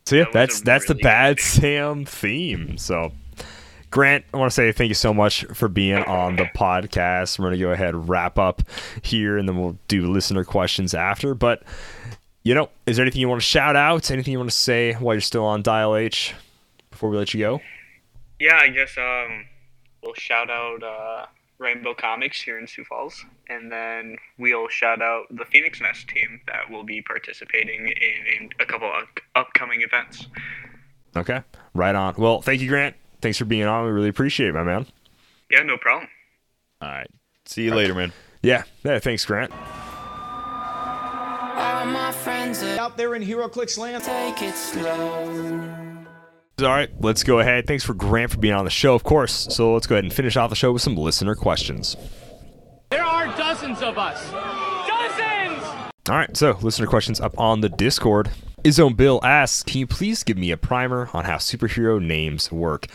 Speaker 1: So yeah,
Speaker 5: That
Speaker 1: that's that's the
Speaker 5: really good
Speaker 1: Bad Sam theme. So, Grant, I want to say thank you so much for being on the podcast. We're gonna go ahead and wrap up here, and then we'll do listener questions after. But you know, is there anything you want to shout out? Anything you want to say while you're still on Dial H before we let you go?
Speaker 5: Yeah, I guess um, we'll shout out uh, Rainbow Comics here in Sioux Falls, and then we'll shout out the Phoenix Nest team that will be participating in, in a couple of upcoming events.
Speaker 1: Okay, right on. Well, thank you, Grant. Thanks for being on. We really appreciate it, my man.
Speaker 5: Yeah, no problem.
Speaker 3: All right. See you later, man.
Speaker 1: Yeah, yeah. Thanks, Grant.
Speaker 8: All my friends are
Speaker 9: out there in HeroClix land.
Speaker 8: take it slow.
Speaker 1: All right, let's go ahead. Thanks for Grant for being on the show, of course. So let's go ahead and finish off the show with some listener questions.
Speaker 4: There are dozens of us. Dozens!
Speaker 1: All right, so listener questions up on the Discord. Izone Bill asks, "Can you please give me a primer on how superhero names work?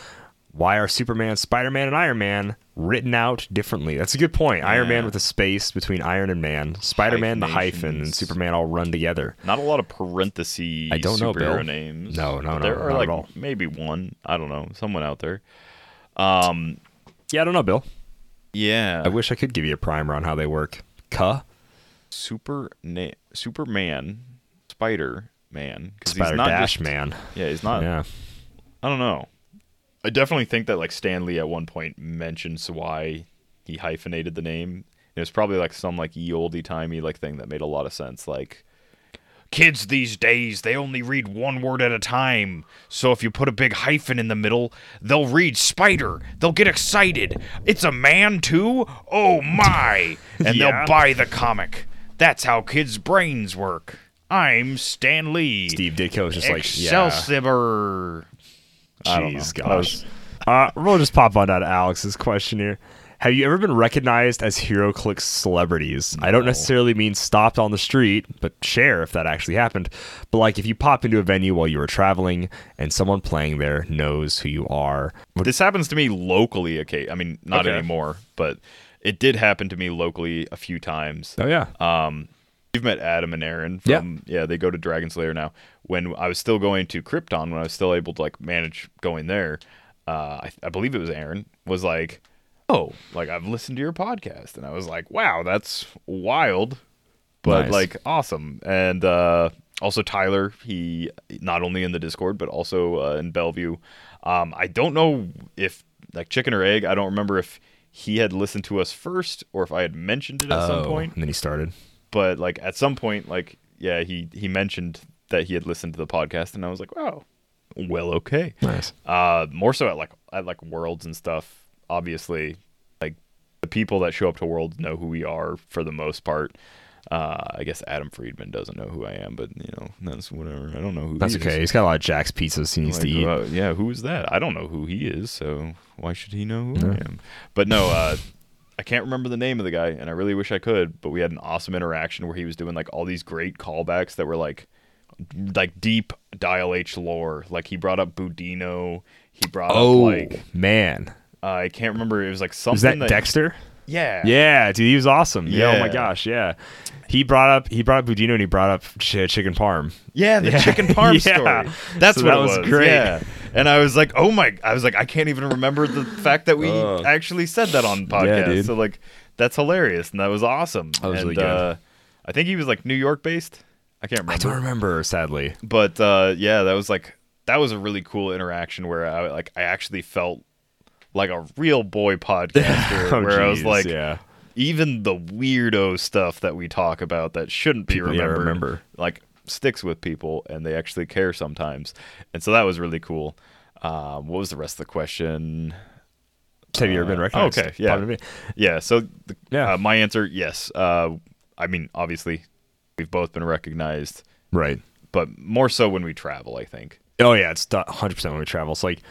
Speaker 1: Why are Superman, Spider-Man, and Iron Man written out differently?" That's a good point. Iron Man with a space between Iron and Man, Spider-Man the hyphen, and Superman all run together.
Speaker 3: Not a lot of parentheses.
Speaker 1: I don't know,
Speaker 3: superhero
Speaker 1: Bill.
Speaker 3: names.
Speaker 1: No, no, no,
Speaker 3: There are like maybe one. I don't know. Someone out there. Um.
Speaker 1: Yeah, I don't know, Bill.
Speaker 3: Yeah.
Speaker 1: I wish I could give you a primer on how they work. Cuh,
Speaker 3: Super na- Superman, Spider Man.
Speaker 1: Spider Dash Man.
Speaker 3: Yeah, he's not.
Speaker 1: Yeah.
Speaker 3: I don't know. I definitely think that like Stan Lee at one point mentions why he hyphenated the name. It was probably like some like ye olde timey like thing that made a lot of sense. Like kids these days they only read one word at a time. So if you put a big hyphen in the middle, they'll read spider. They'll get excited. It's a man too. Oh my! [laughs] And
Speaker 1: Yeah.
Speaker 3: they'll buy the comic. That's how kids' brains work. I'm Stan Lee.
Speaker 1: Steve Ditko is just like, yeah.
Speaker 3: I don't know.
Speaker 1: Jeez, gosh. uh, we'll just pop on down to Alex's question here. Have you ever been recognized as HeroClix celebrities? I don't necessarily mean stopped on the street, but share if that actually happened. But like if you pop into a venue while you were traveling and someone playing there knows who you are.
Speaker 3: This happens to me locally. Okay, I mean not
Speaker 1: Okay.
Speaker 3: anymore, but it did happen to me locally a few times.
Speaker 1: Oh yeah.
Speaker 3: Um, you've met Adam and Aaron.
Speaker 1: Yeah.
Speaker 3: From, yeah. They go to Dragon's Lair now. When I was still going to Krypton, when I was still able to like manage going there, uh, I, I believe it was Aaron was like, "Oh, like I've listened to your podcast," and I was like, "Wow, that's wild." but
Speaker 1: Nice.
Speaker 3: like awesome. And uh, also Tyler, he not only in the Discord but also uh, in Bellevue. Um, I don't know if like chicken or egg. I don't remember if he had listened to us first or if I had mentioned it at some
Speaker 1: Oh,
Speaker 3: point.
Speaker 1: And then he started.
Speaker 3: But like at some point, like yeah, he he mentioned that he had listened to the podcast, and I was like, oh, well, okay.
Speaker 1: Nice.
Speaker 3: Uh, more so at like at like worlds and stuff. Obviously, like the people that show up to worlds know who we are for the most part. Uh, I guess Adam Friedman doesn't know who I am, but you know that's whatever. I don't know who.
Speaker 1: That's
Speaker 3: he
Speaker 1: okay.
Speaker 3: Is.
Speaker 1: He's got a lot of Jack's pizzas he needs
Speaker 3: Like,
Speaker 1: to eat.
Speaker 3: uh, yeah, who is that? I don't know who he is, so why should he know who I am? But no, uh, I can't remember the name of the guy, and I really wish I could. But we had an awesome interaction where he was doing like all these great callbacks that were like, like deep Dial H lore. Like he brought up Budino. He brought
Speaker 1: oh
Speaker 3: up like
Speaker 1: man.
Speaker 3: Uh, I can't remember. It was like something
Speaker 1: Was that,
Speaker 3: that
Speaker 1: Dexter?
Speaker 3: Yeah,
Speaker 1: Yeah, dude, he was awesome. Yeah. Oh my gosh, yeah. He brought up he brought up Budino and he brought up ch- chicken parm.
Speaker 3: Yeah, the [laughs]
Speaker 1: Yeah.
Speaker 3: chicken parm
Speaker 1: Yeah.
Speaker 3: story. That's
Speaker 1: So
Speaker 3: what
Speaker 1: that was
Speaker 3: was.
Speaker 1: great.
Speaker 3: Yeah. And I was like, oh my! I was like, I can't even remember the fact that we
Speaker 1: Ugh.
Speaker 3: actually said that on podcast. So like, that's hilarious, and that was awesome.
Speaker 1: That was
Speaker 3: and,
Speaker 1: really good.
Speaker 3: Uh, I think he was like New York based. I can't remember.
Speaker 1: I don't remember, sadly.
Speaker 3: But uh, yeah, that was like that was a really cool interaction where I like I actually felt like a real boy [laughs] podcaster,
Speaker 1: Oh,
Speaker 3: where I was like,
Speaker 1: yeah.
Speaker 3: even the weirdo stuff that we talk about that shouldn't be
Speaker 1: People-
Speaker 3: remembered,
Speaker 1: remember.
Speaker 3: like sticks with people and they actually care sometimes. And so that was really cool. Um, what was the rest of the question?
Speaker 1: Have you ever been
Speaker 3: Uh,
Speaker 1: recognized?
Speaker 3: okay, yeah. Yeah. So the,
Speaker 1: Yeah.
Speaker 3: Uh, my answer, yes. Uh, I mean, obviously, we've both been recognized,
Speaker 1: Right.
Speaker 3: but more so when we travel. I think.
Speaker 1: Oh yeah, it's 100% when we travel. It's like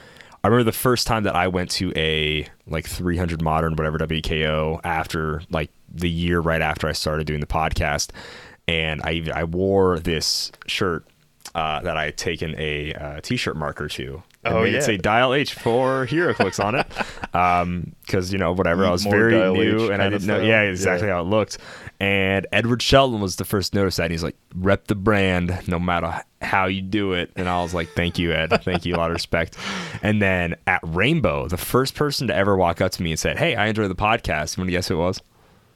Speaker 1: I remember the first time that I went to a like 300 modern whatever WKO after like the year right after I started doing the podcast, and I I wore this shirt uh, that I had taken a uh, t-shirt marker to. And
Speaker 3: Oh,
Speaker 1: made it
Speaker 3: yeah.
Speaker 1: say Dial H for HeroClix on it, [laughs] um, because you know whatever I was
Speaker 3: More
Speaker 1: very new
Speaker 3: H
Speaker 1: and I didn't know yeah exactly
Speaker 3: Yeah.
Speaker 1: how it looked. And Edward Sheldon was the first to notice that. And he's like, rep the brand no matter how you do it. And I was like, thank you, Ed. Thank you. A lot of respect. And then at Rainbow, the first person to ever walk up to me and said, hey, I enjoy the podcast. You want to guess who it was?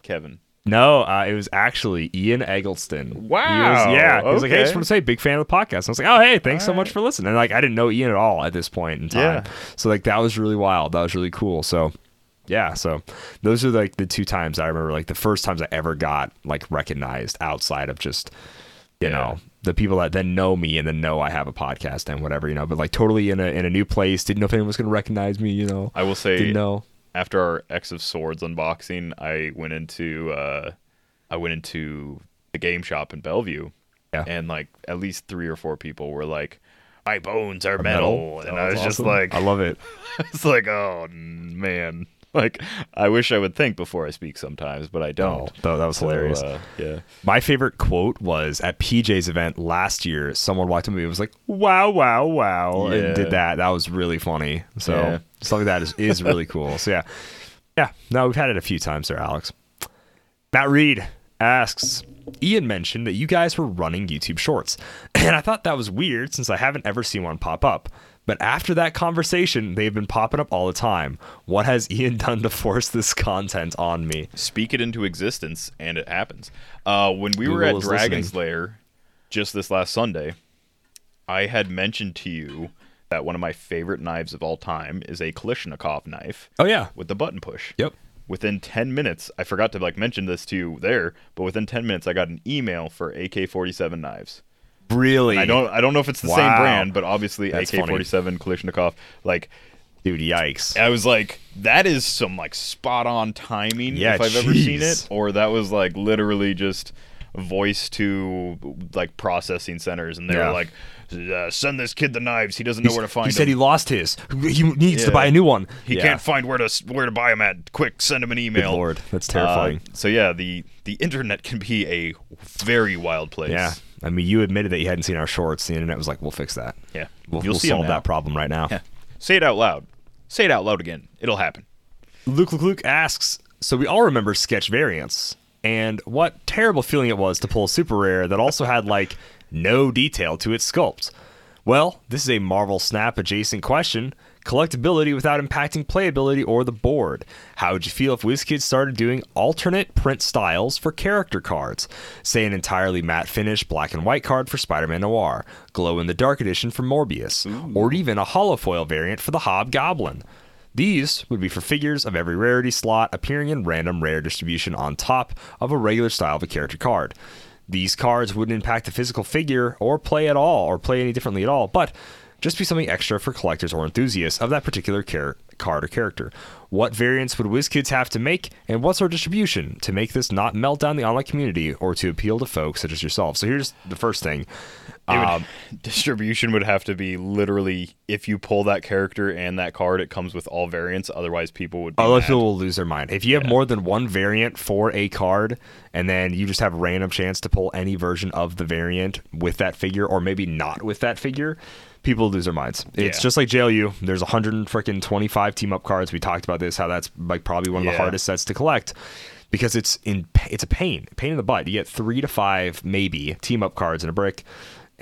Speaker 3: Kevin.
Speaker 1: No, uh, it was actually Ian Eggleston. He was-
Speaker 3: Wow,
Speaker 1: yeah. He was like, hey, I just want to say, big fan of the podcast. I was like, oh, hey, thanks so much for listening. And like, I didn't know Ian at all at this point in time.
Speaker 3: Yeah.
Speaker 1: So like, that was really wild. That was really cool. So yeah, so those are like the two times I remember, like the first times I ever got like recognized outside of just, you
Speaker 3: Yeah.
Speaker 1: know, the people that then know me and then know I have a podcast and whatever, you know, but like totally in a in a new place, didn't know if anyone was gonna recognize me, you know.
Speaker 3: I will say,
Speaker 1: didn't know.
Speaker 3: After our X of Swords unboxing, I went into uh, I went into the game shop in Bellevue,
Speaker 1: Yeah.
Speaker 3: and like at least three or four people were like, "My bones are metal,", and
Speaker 1: Oh,
Speaker 3: I was
Speaker 1: that's
Speaker 3: just like,
Speaker 1: I love it. [laughs]
Speaker 3: it's like, oh man, [laughs] like I wish I would think before I speak sometimes, but I don't.
Speaker 1: Oh, that, that was
Speaker 3: So,
Speaker 1: hilarious.
Speaker 3: uh, yeah.
Speaker 1: My favorite quote was at PJ's event last year. Someone walked up to me and was like, "Wow, wow, wow,"
Speaker 3: Yeah.
Speaker 1: and did that. That was really funny. So
Speaker 3: Yeah.
Speaker 1: Stuff like that is, is really cool. So yeah, yeah. No, we've had it a few times there, Alex. Matt Reed asks. Ian mentioned that you guys were running YouTube Shorts, [laughs] and I thought that was weird since I haven't ever seen one pop up. But after that conversation, they've been popping up all the time. What has Ian [laughs] done to force this content on me?
Speaker 3: speak it into existence and it happens. Uh, when we were at Dragon's
Speaker 1: listening.
Speaker 3: Lair just this last Sunday, I had mentioned to you that one of my favorite knives of all time is a Kalashnikov knife
Speaker 1: Oh yeah.
Speaker 3: with the button push.
Speaker 1: Yep.
Speaker 3: Within 10 minutes, I forgot to like mention this to you there, but within 10 minutes I got an email for AK-47 knives.
Speaker 1: Really?
Speaker 3: I don't I don't know if it's the same brand, but obviously
Speaker 1: That's.
Speaker 3: AK-47 Kalashnikov like
Speaker 1: Dude, yikes.
Speaker 3: I was like, that is some like spot on timing
Speaker 1: Yeah,
Speaker 3: if I've ever seen it, or that was like literally just voice to like processing centers, and they
Speaker 1: Yeah.
Speaker 3: were like, uh, "Send this kid the knives. He doesn't know where to find
Speaker 1: He said he lost his. He needs to buy a new one.
Speaker 3: He
Speaker 1: Yeah.
Speaker 3: can't find where to where to buy them at. Quick, send him an email."
Speaker 1: Good lord, that's
Speaker 3: Uh,
Speaker 1: terrifying.
Speaker 3: so yeah, the the internet can be a very wild place.
Speaker 1: Yeah. I mean, you admitted that you hadn't seen our shorts. The internet was like, we'll fix that.
Speaker 3: Yeah.
Speaker 1: We'll,
Speaker 3: You'll
Speaker 1: we'll solve that problem right now.
Speaker 3: Yeah. Say it out loud. Say it out loud again. It'll happen.
Speaker 1: Luke Luke Luke asks, so we all remember sketch variants and what terrible feeling it was to pull a super rare that also had like no detail to its sculpt. Well, this is a Marvel Snap adjacent question. Collectability without impacting playability or the board. How would you feel if WizKids started doing alternate print styles for character cards? Say an entirely matte finish black and white card for Spider Man Noir, glow in the dark edition for Morbius, or even a holofoil variant for the Hobgoblin. These would be for figures of every rarity slot appearing in random rare distribution on top of a regular style of a character card. These cards wouldn't impact the physical figure or play at all, or play any differently at all, but just be something extra for collectors or enthusiasts of that particular card or character. What variants would WizKids have to make, and what's our distribution to make this not melt down the online community or to appeal to folks such as yourself? So here's the first thing.
Speaker 3: Would-
Speaker 1: Um, [laughs]
Speaker 3: distribution would have to be literally if you pull that character and that card, it comes with all variants. Otherwise, people would. Be
Speaker 1: Other people will lose their mind. If you have more than one variant for a card, and then you just have a random chance to pull any version of the variant with that figure, or maybe not with that figure, people lose their minds. It's
Speaker 3: Yeah.
Speaker 1: just like JLU. There's 100 freaking 25 team up cards. We talked about this. How that's like probably one of the hardest sets to collect. Because it's in it's a pain, pain in the butt. You get three to five maybe team up cards in a brick,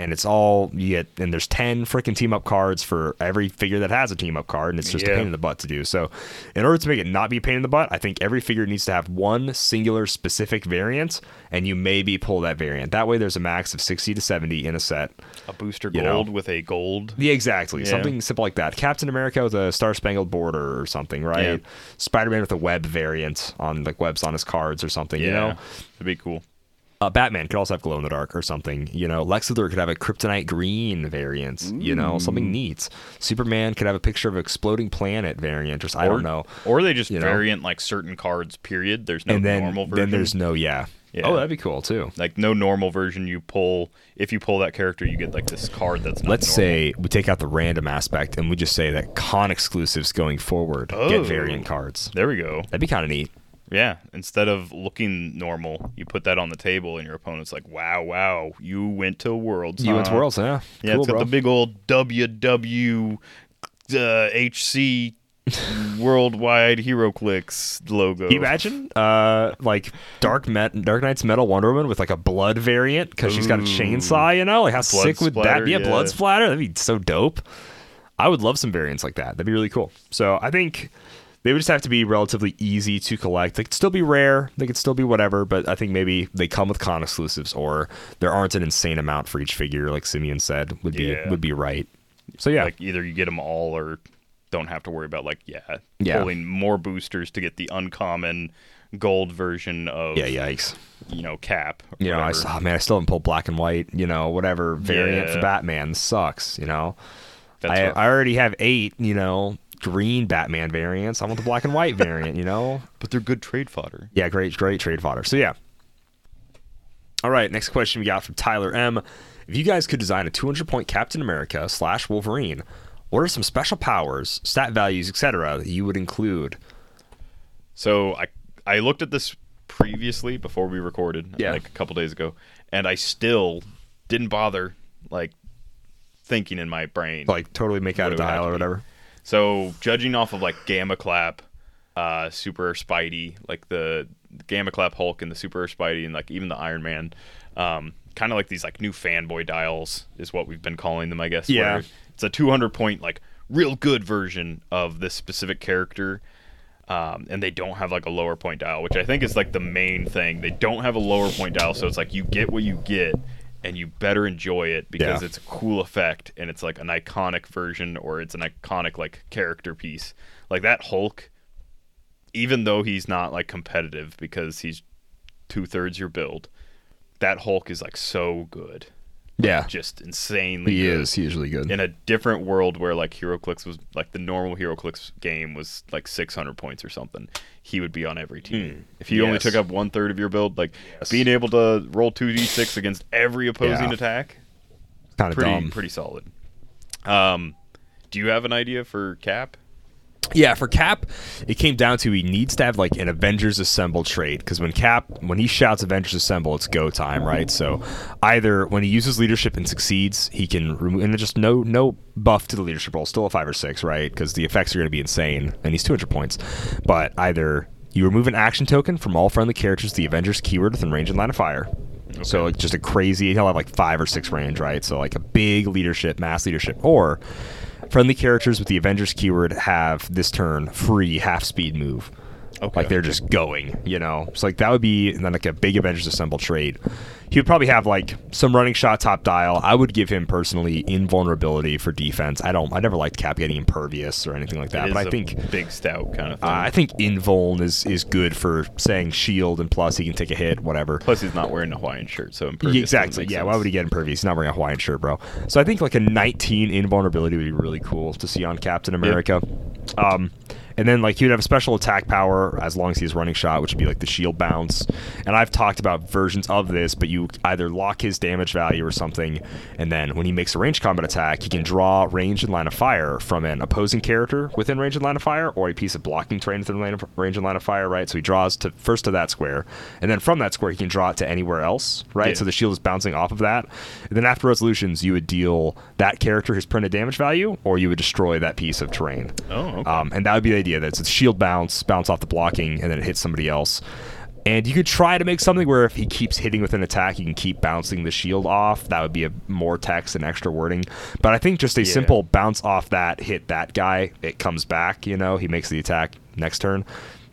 Speaker 1: and it's all you get. And there's ten freaking team up cards for every figure that has a team up card, and it's just a pain in the butt to do. So, in order to make it not be a pain in the butt, I think every figure needs to have one singular specific variant, and you maybe pull that variant. That way, there's a max of sixty to seventy in a set.
Speaker 3: a booster
Speaker 1: you know.
Speaker 3: gold with a gold.
Speaker 1: Yeah, exactly.
Speaker 3: Yeah.
Speaker 1: Something simple like that. Captain America with a Star Spangled Border or something, right?
Speaker 3: Yeah.
Speaker 1: Spider Man with a web variant on like webs on his cards or something.
Speaker 3: Yeah,
Speaker 1: You know,
Speaker 3: that'd be cool.
Speaker 1: Uh, Batman could also have glow in the dark or something. You know, Lex Luthor could have a kryptonite green variant. You know, something neat. Superman could have a picture of exploding planet variant, or I
Speaker 3: or,
Speaker 1: don't know.
Speaker 3: Or they just
Speaker 1: you know.
Speaker 3: variant like certain cards. Period. There's no
Speaker 1: and then
Speaker 3: normal version.
Speaker 1: then there's no yeah.
Speaker 3: Yeah.
Speaker 1: Oh, that'd be cool too.
Speaker 3: like no normal version. You pull if you pull that character, you get like this card that's not.
Speaker 1: Let's
Speaker 3: normal.
Speaker 1: say we take out the random aspect and we just say that con exclusives going forward
Speaker 3: Oh.
Speaker 1: get variant cards.
Speaker 3: There we go.
Speaker 1: That'd be kind of neat.
Speaker 3: Yeah. Instead of looking normal, you put that on the table, and your opponent's like, "Wow, wow, you went to Worlds.
Speaker 1: You went to? Worlds, yeah.
Speaker 3: Yeah,
Speaker 1: Cool,
Speaker 3: it's got
Speaker 1: bro.
Speaker 3: the big old WW uh, [laughs] Worldwide HeroClix logo.
Speaker 1: Can you imagine, uh, like Dark Met, Dark Knight's Metal Wonder Woman with like a blood variant because she's got a chainsaw, you know? Like how sick would
Speaker 3: splatter,
Speaker 1: that be? A blood splatter? That'd be so dope. I would love some variants like that. That'd be really cool. So I think they would just have to be relatively easy to collect. They could still be rare. They could still be whatever, but I think maybe they come with con exclusives or there aren't an insane amount for each figure, like Simeon said, would be
Speaker 3: Yeah.
Speaker 1: would be right. So yeah,
Speaker 3: Like either you get them all or don't have to worry about like yeah,
Speaker 1: Yeah.
Speaker 3: pulling more boosters to get the uncommon gold version of
Speaker 1: yeah, yikes.
Speaker 3: you know Cap. or
Speaker 1: You know, I saw, man, I still haven't pulled black and white, you know, whatever variant for Batman sucks, you know.
Speaker 3: That's
Speaker 1: I,
Speaker 3: rough.
Speaker 1: I already have eight, you know, green Batman variants. I want the black and white [laughs] variant, you know.
Speaker 3: but they're good trade fodder.
Speaker 1: Yeah, great, great trade fodder. So yeah. All right, next question we got from Tyler M. If you guys could design a 200 point Captain America slash Wolverine, what are some special powers, stat values, etc. that you would include?
Speaker 3: So I I looked at this previously before we recorded,
Speaker 1: Yeah.
Speaker 3: like a couple days ago, and I still didn't bother like thinking in my brain.
Speaker 1: Like totally make out
Speaker 3: What
Speaker 1: a
Speaker 3: it would have
Speaker 1: dial
Speaker 3: to
Speaker 1: or
Speaker 3: be.
Speaker 1: whatever.
Speaker 3: So judging off of like Gamma Clap, uh, Super Spidey, like the Gamma Clap Hulk and the Super Spidey, and like even the Iron Man, um, kind of like these like new fanboy dials is what we've been calling them, I guess.
Speaker 1: Yeah.
Speaker 3: It's a 200 point like real good version of this specific character. Um, and they don't have like a lower point dial, which I think is like the main thing. They don't have a lower point dial, so it's like you get what you get, and you better enjoy it because
Speaker 1: Yeah.
Speaker 3: it's a cool effect and it's like an iconic version or it's an iconic like character piece. Like that Hulk, even though he's not like competitive because he's two thirds your build, that Hulk is like so good.
Speaker 1: Yeah.
Speaker 3: just insanely.
Speaker 1: He
Speaker 3: good.
Speaker 1: is. He's really good.
Speaker 3: in a different world where like HeroClix was like the normal HeroClix game was like 600 points or something, he would be on every team. If he only took up one third of your build, like being able to roll two d6 against every opposing
Speaker 1: Yeah.
Speaker 3: attack,
Speaker 1: kind of
Speaker 3: pretty
Speaker 1: dumb.
Speaker 3: pretty solid. Um, do you have an idea for Cap?
Speaker 1: Yeah, for Cap, it came down to he needs to have like an Avengers Assemble trade because when Cap, when he shouts Avengers Assemble, it's go time, right? So either when he uses leadership and succeeds, he can remove and just no no buff to the leadership roll, still a five or six, right? Because the effects are going to be insane, and he's 200 points. But either you remove an action token from all friendly characters, the Avengers keyword within range and line of fire. So like, just a crazy, he'll have like five or six range, right? So like a big leadership, mass leadership, or friendly characters with the Avengers keyword have this turn free half speed move.
Speaker 3: Okay.
Speaker 1: Like they're just going, you know. So like that would be and then like a big Avengers Assemble trade. He would probably have like some running shot top dial. I would give him personally invulnerability for defense. I don't I never liked Cap getting impervious or anything like that.
Speaker 3: It
Speaker 1: But
Speaker 3: is
Speaker 1: I
Speaker 3: a
Speaker 1: think
Speaker 3: big stout kind of
Speaker 1: uh. I think invuln is is good for saying shield and plus he can take a hit, whatever.
Speaker 3: Plus, he's not wearing a Hawaiian shirt, so impervious
Speaker 1: exactly. Yeah,
Speaker 3: sense.
Speaker 1: why would he get impervious? He's not wearing a Hawaiian shirt, bro. So I think like a 19 invulnerability would be really cool to see on Captain America. Um, and then like he would have a special attack power as long as he's running shot, which would be like the shield bounce. And I've talked about versions of this, but you either lock his damage value or something, and then when he makes a range combat attack, he can draw range and line of fire from an opposing character within range and line of fire, or a piece of blocking terrain within range and line of fire. Right. So he draws to first to that square, and then from that square he can draw it to anywhere else. Right.
Speaker 3: Yeah.
Speaker 1: So the shield is bouncing off of that. And then after resolutions, you would deal that character his printed damage value, or you would destroy that piece of terrain.
Speaker 3: Oh, okay.
Speaker 1: Um, and that would be the idea that it's a shield bounce, bounce off the blocking, and then it hits somebody else. And you could try to make something where if he keeps hitting with an attack, you can keep bouncing the shield off. That would be a more text and extra wording. But I think just a simple bounce off that, hit that guy, it comes back. You know, he makes the attack next turn.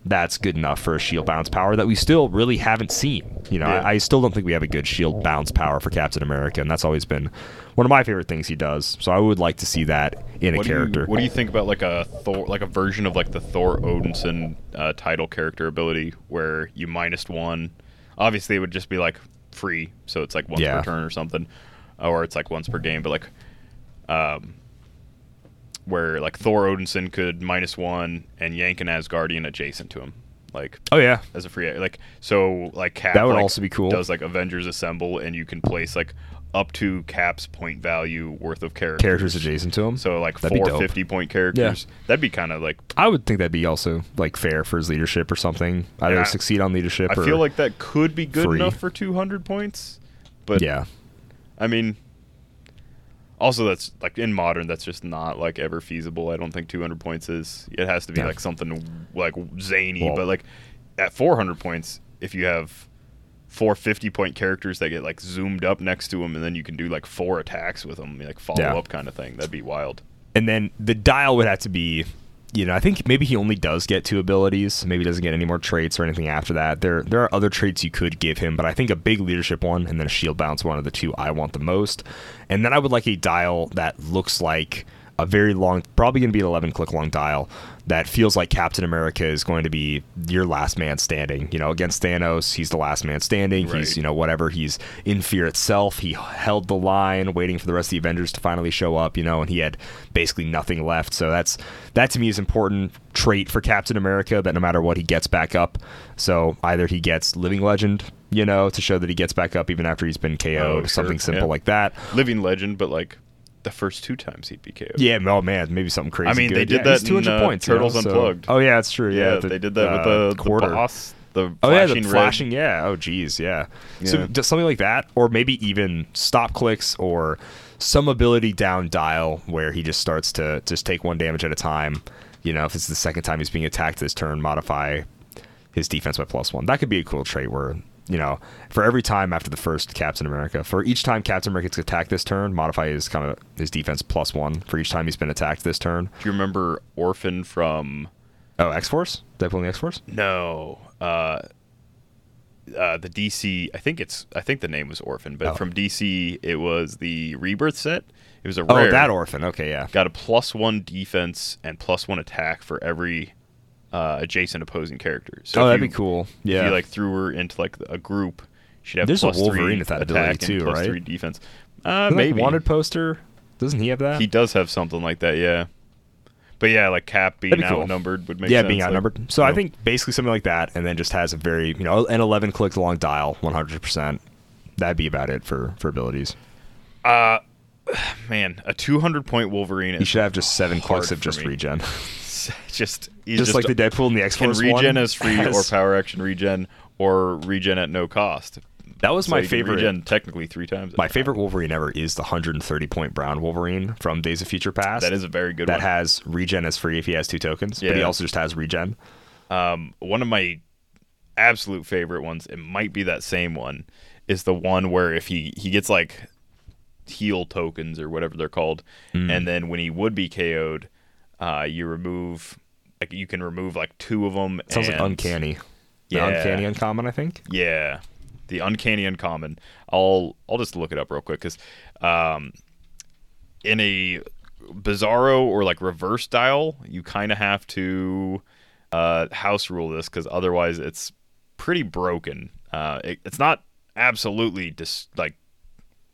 Speaker 1: That's good enough for a shield bounce power that we still really haven't seen. You know,
Speaker 3: Yeah.
Speaker 1: I, I still don't think we have a good shield bounce power for Captain America, and that's always been one of my favorite things he does. So I would like to see that in a character.
Speaker 3: You, what do you think about like a Thor, like a version of like the Thor Odinson uh, title character ability, where you minus one? Obviously, it would just be like free, so it's like once
Speaker 1: Yeah.
Speaker 3: per turn or something, or it's like once per game. But like, um, where like Thor Odinson could minus one and yank an Asgardian adjacent to him, like
Speaker 1: oh yeah,
Speaker 3: as a free like so like Cap
Speaker 1: That would
Speaker 3: like,
Speaker 1: also be cool.
Speaker 3: Does like Avengers Assemble, and you can place like up to Cap's point value worth of characters.
Speaker 1: characters adjacent to him.
Speaker 3: So like
Speaker 1: That'd
Speaker 3: four fifty point characters. Yeah. That'd be kind of like
Speaker 1: I would think that'd be also like fair for his leadership or something. Either
Speaker 3: Yeah.
Speaker 1: succeed on leadership.
Speaker 3: I
Speaker 1: or,
Speaker 3: feel like that could be good
Speaker 1: free.
Speaker 3: enough for two hundred points. But
Speaker 1: yeah,
Speaker 3: I mean, also that's like in modern, that's just not like ever feasible. I don't think two hundred points is. It has to be
Speaker 1: Yeah.
Speaker 3: like something like zany. But like at four hundred points, if you have four 50 point characters that get like zoomed up next to them and then you can do like four attacks with them like follow
Speaker 1: Yeah.
Speaker 3: up kind of thing that'd be wild
Speaker 1: and then the dial would have to be. You know, I think maybe he only does get two abilities. Maybe doesn't get any more traits or anything after that. There, there are other traits you could give him, but I think a big leadership one and then a shield bounce one are the two I want the most. And then I would like a dial that looks like a very long, probably going to be an 11 click long dial that feels like Captain America is going to be your last man standing. You know, against Thanos, he's the last man standing. He's, you know, whatever. He's in fear itself. He held the line, waiting for the rest of the Avengers to finally show up, you know, and he had basically nothing left. So that's, that to me is important trait for Captain America that no matter what, he gets back up. So either he gets Living Legend, you know, to show that he gets back up even after he's been KO'd,
Speaker 3: Oh, sure,
Speaker 1: something simple
Speaker 3: yeah.
Speaker 1: like that.
Speaker 3: living legend but like the first two times he'd be KO'd.
Speaker 1: Yeah, oh man, maybe something crazy.
Speaker 3: I mean, they did
Speaker 1: Yeah,
Speaker 3: that in,
Speaker 1: 200
Speaker 3: uh,
Speaker 1: points. you know,
Speaker 3: Turtles
Speaker 1: so-
Speaker 3: Unplugged.
Speaker 1: Oh yeah, that's true. Yeah,
Speaker 3: yeah,
Speaker 1: the,
Speaker 3: they did that
Speaker 1: uh,
Speaker 3: with the, the
Speaker 1: quarter.
Speaker 3: boss the
Speaker 1: Oh yeah,
Speaker 3: flashing
Speaker 1: the
Speaker 3: red.
Speaker 1: flashing. Yeah. Oh geez, yeah. So just something like that, or maybe even stop clicks, or some ability down dial where he just starts to just take one damage at a time. You know, if it's the second time he's being attacked this turn, modify his defense by plus one. That could be a cool trait where you know, for every time after the first Captain America, for each time Captain America gets attacked this turn, modify his kind of his defense plus one for each time he's been attacked this turn.
Speaker 3: Do you remember Orphan from
Speaker 1: Oh, X Force? Deadpool in the X Force?
Speaker 3: No, uh, uh, the DC. I think it's. I think the name was Orphan, but
Speaker 1: Oh.
Speaker 3: from DC, it was the Rebirth set. It was a
Speaker 1: Oh,
Speaker 3: rare.
Speaker 1: that orphan. Okay, yeah.
Speaker 3: got a plus one defense and plus one attack for every uh, adjacent opposing characters. So
Speaker 1: oh, that'd
Speaker 3: you-
Speaker 1: be cool. Yeah, If
Speaker 3: you like threw her into like a group, she'd have
Speaker 1: There's a Wolverine with that
Speaker 3: attack
Speaker 1: ability too,
Speaker 3: plus
Speaker 1: right?
Speaker 3: three defense. Uh, maybe
Speaker 1: wanted poster. Doesn't he have that?
Speaker 3: he does have something like that. Yeah. But yeah, like Cap being
Speaker 1: cool.
Speaker 3: outnumbered would make
Speaker 1: yeah,
Speaker 3: sense.
Speaker 1: being
Speaker 3: like,
Speaker 1: outnumbered. so
Speaker 3: you
Speaker 1: I
Speaker 3: know.
Speaker 1: think basically something like that, and then just has a very you know an 11 click long dial, 100. percent That'd be about it for for abilities.
Speaker 3: Uh, [sighs] man, a 200 point Wolverine
Speaker 1: You should have just seven clicks of just
Speaker 3: me.
Speaker 1: regen, [laughs] [laughs]
Speaker 3: just he's
Speaker 1: just, like the Deadpool and the X Force
Speaker 3: regen as free or power action regen or regen at no cost.
Speaker 1: That was
Speaker 3: So
Speaker 1: my favorite.
Speaker 3: Regen technically three times.
Speaker 1: My
Speaker 3: a time.
Speaker 1: favorite Wolverine ever is the 130 point Brown Wolverine from Days of Future Past.
Speaker 3: That is a very good one.
Speaker 1: that
Speaker 3: one.
Speaker 1: has regen as free if he has two tokens, yeah. but he also just has regen.
Speaker 3: Um, one of my absolute favorite ones, it might be that same one, is the one where if he he gets like heal tokens or whatever they're called,
Speaker 1: Hmm.
Speaker 3: and then when he would be KO'd, uh, you remove like you can remove like two of them.
Speaker 1: Sounds like
Speaker 3: and-
Speaker 1: uncanny. The
Speaker 3: Yeah.
Speaker 1: uncanny uncommon, I think.
Speaker 3: Yeah, the uncanny uncommon. I'll I'll just look it up real quick because um, in a Bizarro or like reverse style, you kind of have to uh, house rule this because otherwise it's pretty broken. Uh, it, it's not absolutely just like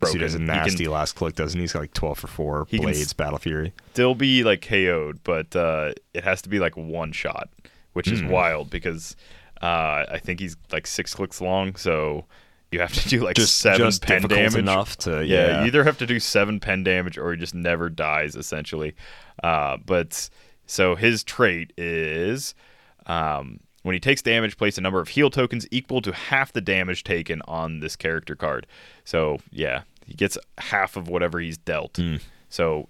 Speaker 3: broken.
Speaker 1: He does a nasty
Speaker 3: can
Speaker 1: last click, doesn't he? He's got like 12 for 4
Speaker 3: He
Speaker 1: blades, Battle Fury.
Speaker 3: still be like KO'd, but uh, it has to be like one shot, which
Speaker 1: Hmm.
Speaker 3: is wild because uh, I think he's like six clicks long, so you have to do like
Speaker 1: Just,
Speaker 3: seven
Speaker 1: just
Speaker 3: pen damage.
Speaker 1: enough to,
Speaker 3: yeah,
Speaker 1: yeah.
Speaker 3: you either have to do seven pen damage or he just never dies essentially. Uh, but so his trait is um, when he takes damage, place a number of heal tokens equal to half the damage taken on this character card. So yeah, he gets half of whatever he's dealt.
Speaker 1: Hmm.
Speaker 3: So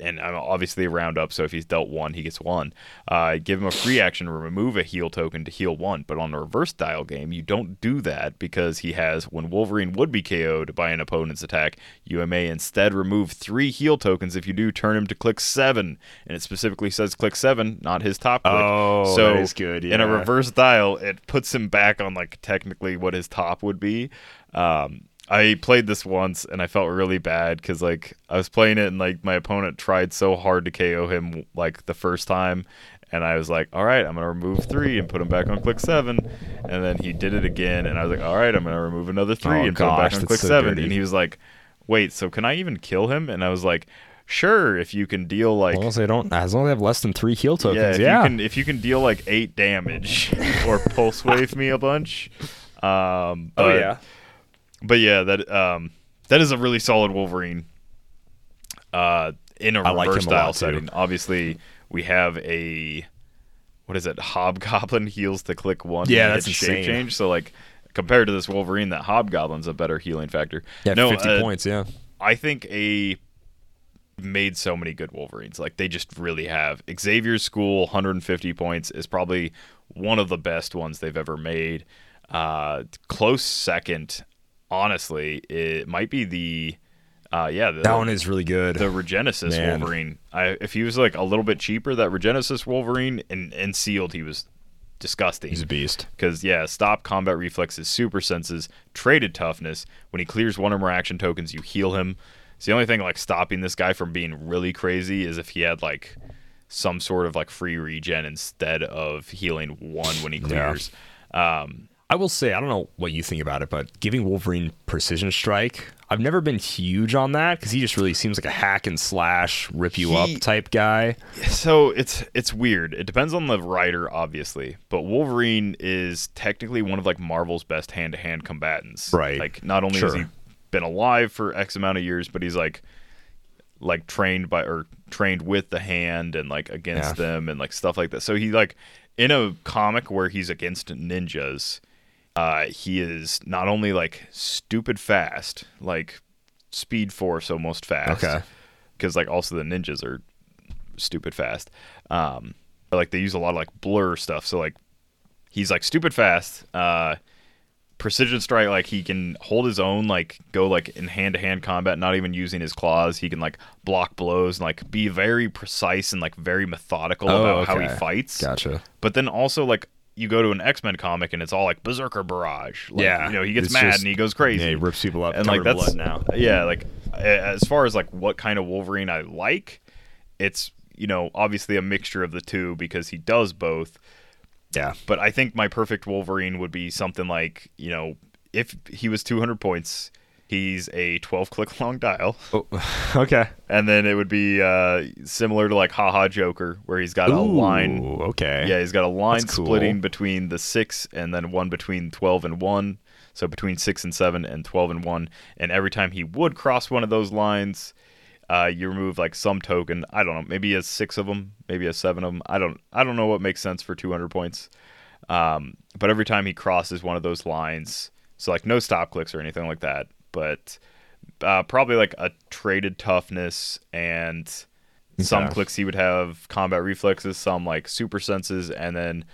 Speaker 3: and I'm obviously a round up, so if he's dealt one, he gets one. Uh, give him a free action to remove a heal token to heal one. But on a reverse dial game, you don't do that because he has when Wolverine would be KO'd by an opponent's attack, you may instead remove three heal tokens. If you do, turn him to click seven, and it specifically says click seven, not his top click.
Speaker 1: Oh,
Speaker 3: so
Speaker 1: that is good, Yeah.
Speaker 3: In a reverse dial, it puts him back on like technically what his top would be. Um, I played this once and I felt really bad because like I was playing it and like my opponent tried so hard to KO him like the first time, and I was like, all right, I'm gonna remove three and put him back on click seven, and then he did it again, and I was like, all right, I'm gonna remove another three
Speaker 1: Oh,
Speaker 3: and put him back on click
Speaker 1: so
Speaker 3: seven,
Speaker 1: dirty.
Speaker 3: and he was like, wait, so can I even kill him? And I was like, sure, if you can deal like
Speaker 1: As long as they don't, as long as they have less than three heal
Speaker 3: yeah,
Speaker 1: tokens,
Speaker 3: if
Speaker 1: yeah.
Speaker 3: you can if you can deal like eight damage or pulse wave me a bunch. Um,
Speaker 1: oh yeah.
Speaker 3: But yeah, that um that is a really solid Wolverine. Uh, in a
Speaker 1: I like
Speaker 3: reverse
Speaker 1: lot,
Speaker 3: style setting. Obviously, we have a what is it? Hobgoblin [laughs] heals to click one.
Speaker 1: Yeah, that's
Speaker 3: it's shape
Speaker 1: insane.
Speaker 3: change. So like compared to this Wolverine, that Hobgoblin's a better healing factor.
Speaker 1: Yeah,
Speaker 3: no,
Speaker 1: 50
Speaker 3: uh,
Speaker 1: points, yeah.
Speaker 3: I think a made so many good Wolverines. Like they just really have. Xavier's School, 150 points, is probably one of the best ones they've ever made. Uh, close second, honestly, it might be the. Uh, yeah, the,
Speaker 1: That one is really good.
Speaker 3: the Regenesis
Speaker 1: Man.
Speaker 3: Wolverine. I, if he was like a little bit cheaper, that Regenesis Wolverine and, and sealed, he was disgusting.
Speaker 1: He's a beast.
Speaker 3: Because yeah, stop combat reflexes, super senses, traded toughness. When he clears one or more action tokens, you heal him. It's the only thing like stopping this guy from being really crazy is if he had like some sort of like free regen instead of healing one when he
Speaker 1: Yeah.
Speaker 3: clears. Um,
Speaker 1: I will say, I don't know what you think about it, but giving Wolverine precision strike, I've never been huge on that because he just really seems like a hack and slash, rip you
Speaker 3: He-
Speaker 1: up type guy.
Speaker 3: so it's it's weird. It depends on the writer, obviously, but Wolverine is technically one of like Marvel's best hand to hand combatants.
Speaker 1: Right.
Speaker 3: Like not only has he been alive for X amount of years, but he's like like trained by or trained with the hand and like against
Speaker 1: Yeah.
Speaker 3: them and like stuff like that. So he like in a comic where he's against ninjas, uh, he is not only like stupid fast, like speed force almost fast.
Speaker 1: Okay.
Speaker 3: Because like also the ninjas are stupid fast. Um, but, like they use a lot of like blur stuff. So like he's like stupid fast. Uh, precision strike, like he can hold his own, like go like in hand to hand combat, not even using his claws. He can like block blows and like be very precise and like very methodical
Speaker 1: Oh,
Speaker 3: about how he fights.
Speaker 1: Gotcha.
Speaker 3: But then also like you go to an X Men comic and it's all like Berserker Barrage. Like,
Speaker 1: Yeah,
Speaker 3: you know he gets mad
Speaker 1: just-
Speaker 3: and he goes crazy.
Speaker 1: Yeah, he rips people up
Speaker 3: and like that's
Speaker 1: blood now.
Speaker 3: yeah, like as far as like what kind of Wolverine I like, it's you know obviously a mixture of the two because he does both.
Speaker 1: Yeah.
Speaker 3: But I think my perfect Wolverine would be something like you know if he was 200 points, He's a 12 click [laughs] long dial.
Speaker 1: Oh, [laughs] okay.
Speaker 3: And then it would be uh, similar to like Haha Joker, where he's got a line.
Speaker 1: Okay.
Speaker 3: Yeah, he's got a line
Speaker 1: That's cool.
Speaker 3: splitting between the six and then one between 12 and 1. So between 6 and 7 and 12 and 1. And every time he would cross one of those lines, uh, you remove like some token. I don't know. Maybe he has six of them. Maybe he has seven of them. I don't. I don't know what makes sense for 200 points. Um, but every time he crosses one of those lines, so like no stop clicks or anything like that, but uh, probably like a traded toughness and some clicks he would have combat reflexes, some like super senses, and then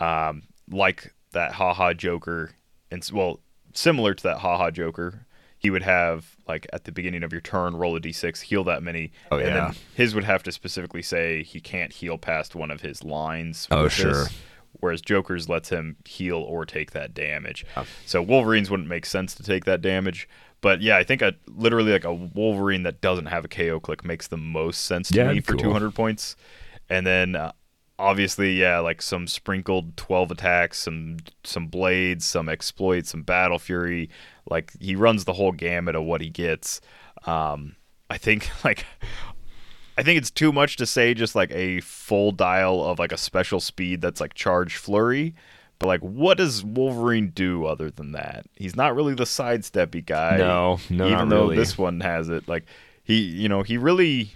Speaker 3: um, like that haha Joker, and well, similar to that haha Joker, he would have like at the beginning of your turn roll a d6, heal that many.
Speaker 1: Oh,
Speaker 3: and
Speaker 1: yeah.
Speaker 3: then his would have to specifically say he can't heal past one of his lines.
Speaker 1: Oh, sure.
Speaker 3: this, Whereas Joker's lets him heal or take that damage. So Wolverine's wouldn't make sense to take that damage. But yeah, I think a literally like a Wolverine that doesn't have a KO click makes the most sense to
Speaker 1: Yeah,
Speaker 3: me for
Speaker 1: cool.
Speaker 3: 200 points. And then uh, obviously, yeah, like some sprinkled 12 attacks, some some blades, some exploits, some battle fury. Like he runs the whole gamut of what he gets. Um, I think [laughs] like I think it's too much to say just like a full dial of like a special speed that's like charge flurry. But like, what does Wolverine do other than that? He's not really the sidesteppy guy.
Speaker 1: No, no,
Speaker 3: even though
Speaker 1: really.
Speaker 3: this one has it. Like he, you know, he really.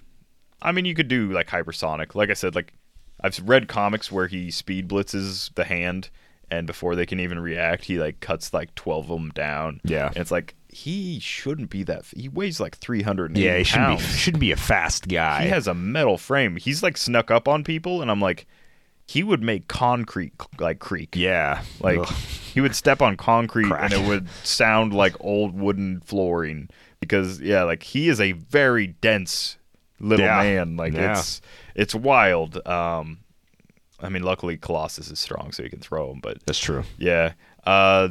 Speaker 3: I mean, you could do like hypersonic. Like I said, like I've read comics where he speed blitzes the hand, and before they can even react, he like cuts like twelve of them down.
Speaker 1: Yeah.
Speaker 3: and it's like he shouldn't be that. He weighs like three hundred.
Speaker 1: Yeah, he shouldn't be shouldn't be a fast guy.
Speaker 3: He has a metal frame. He's like snuck up on people, and I'm like, he would make concrete like creak.
Speaker 1: yeah.
Speaker 3: Like
Speaker 1: Ugh.
Speaker 3: he would step on concrete
Speaker 1: Crash.
Speaker 3: and it would sound like old wooden flooring because yeah, like he is a very dense little
Speaker 1: Yeah.
Speaker 3: man. Like
Speaker 1: Yeah.
Speaker 3: it's it's wild. Um, I mean, luckily Colossus is strong, so he can throw him. But
Speaker 1: That's true.
Speaker 3: yeah, uh,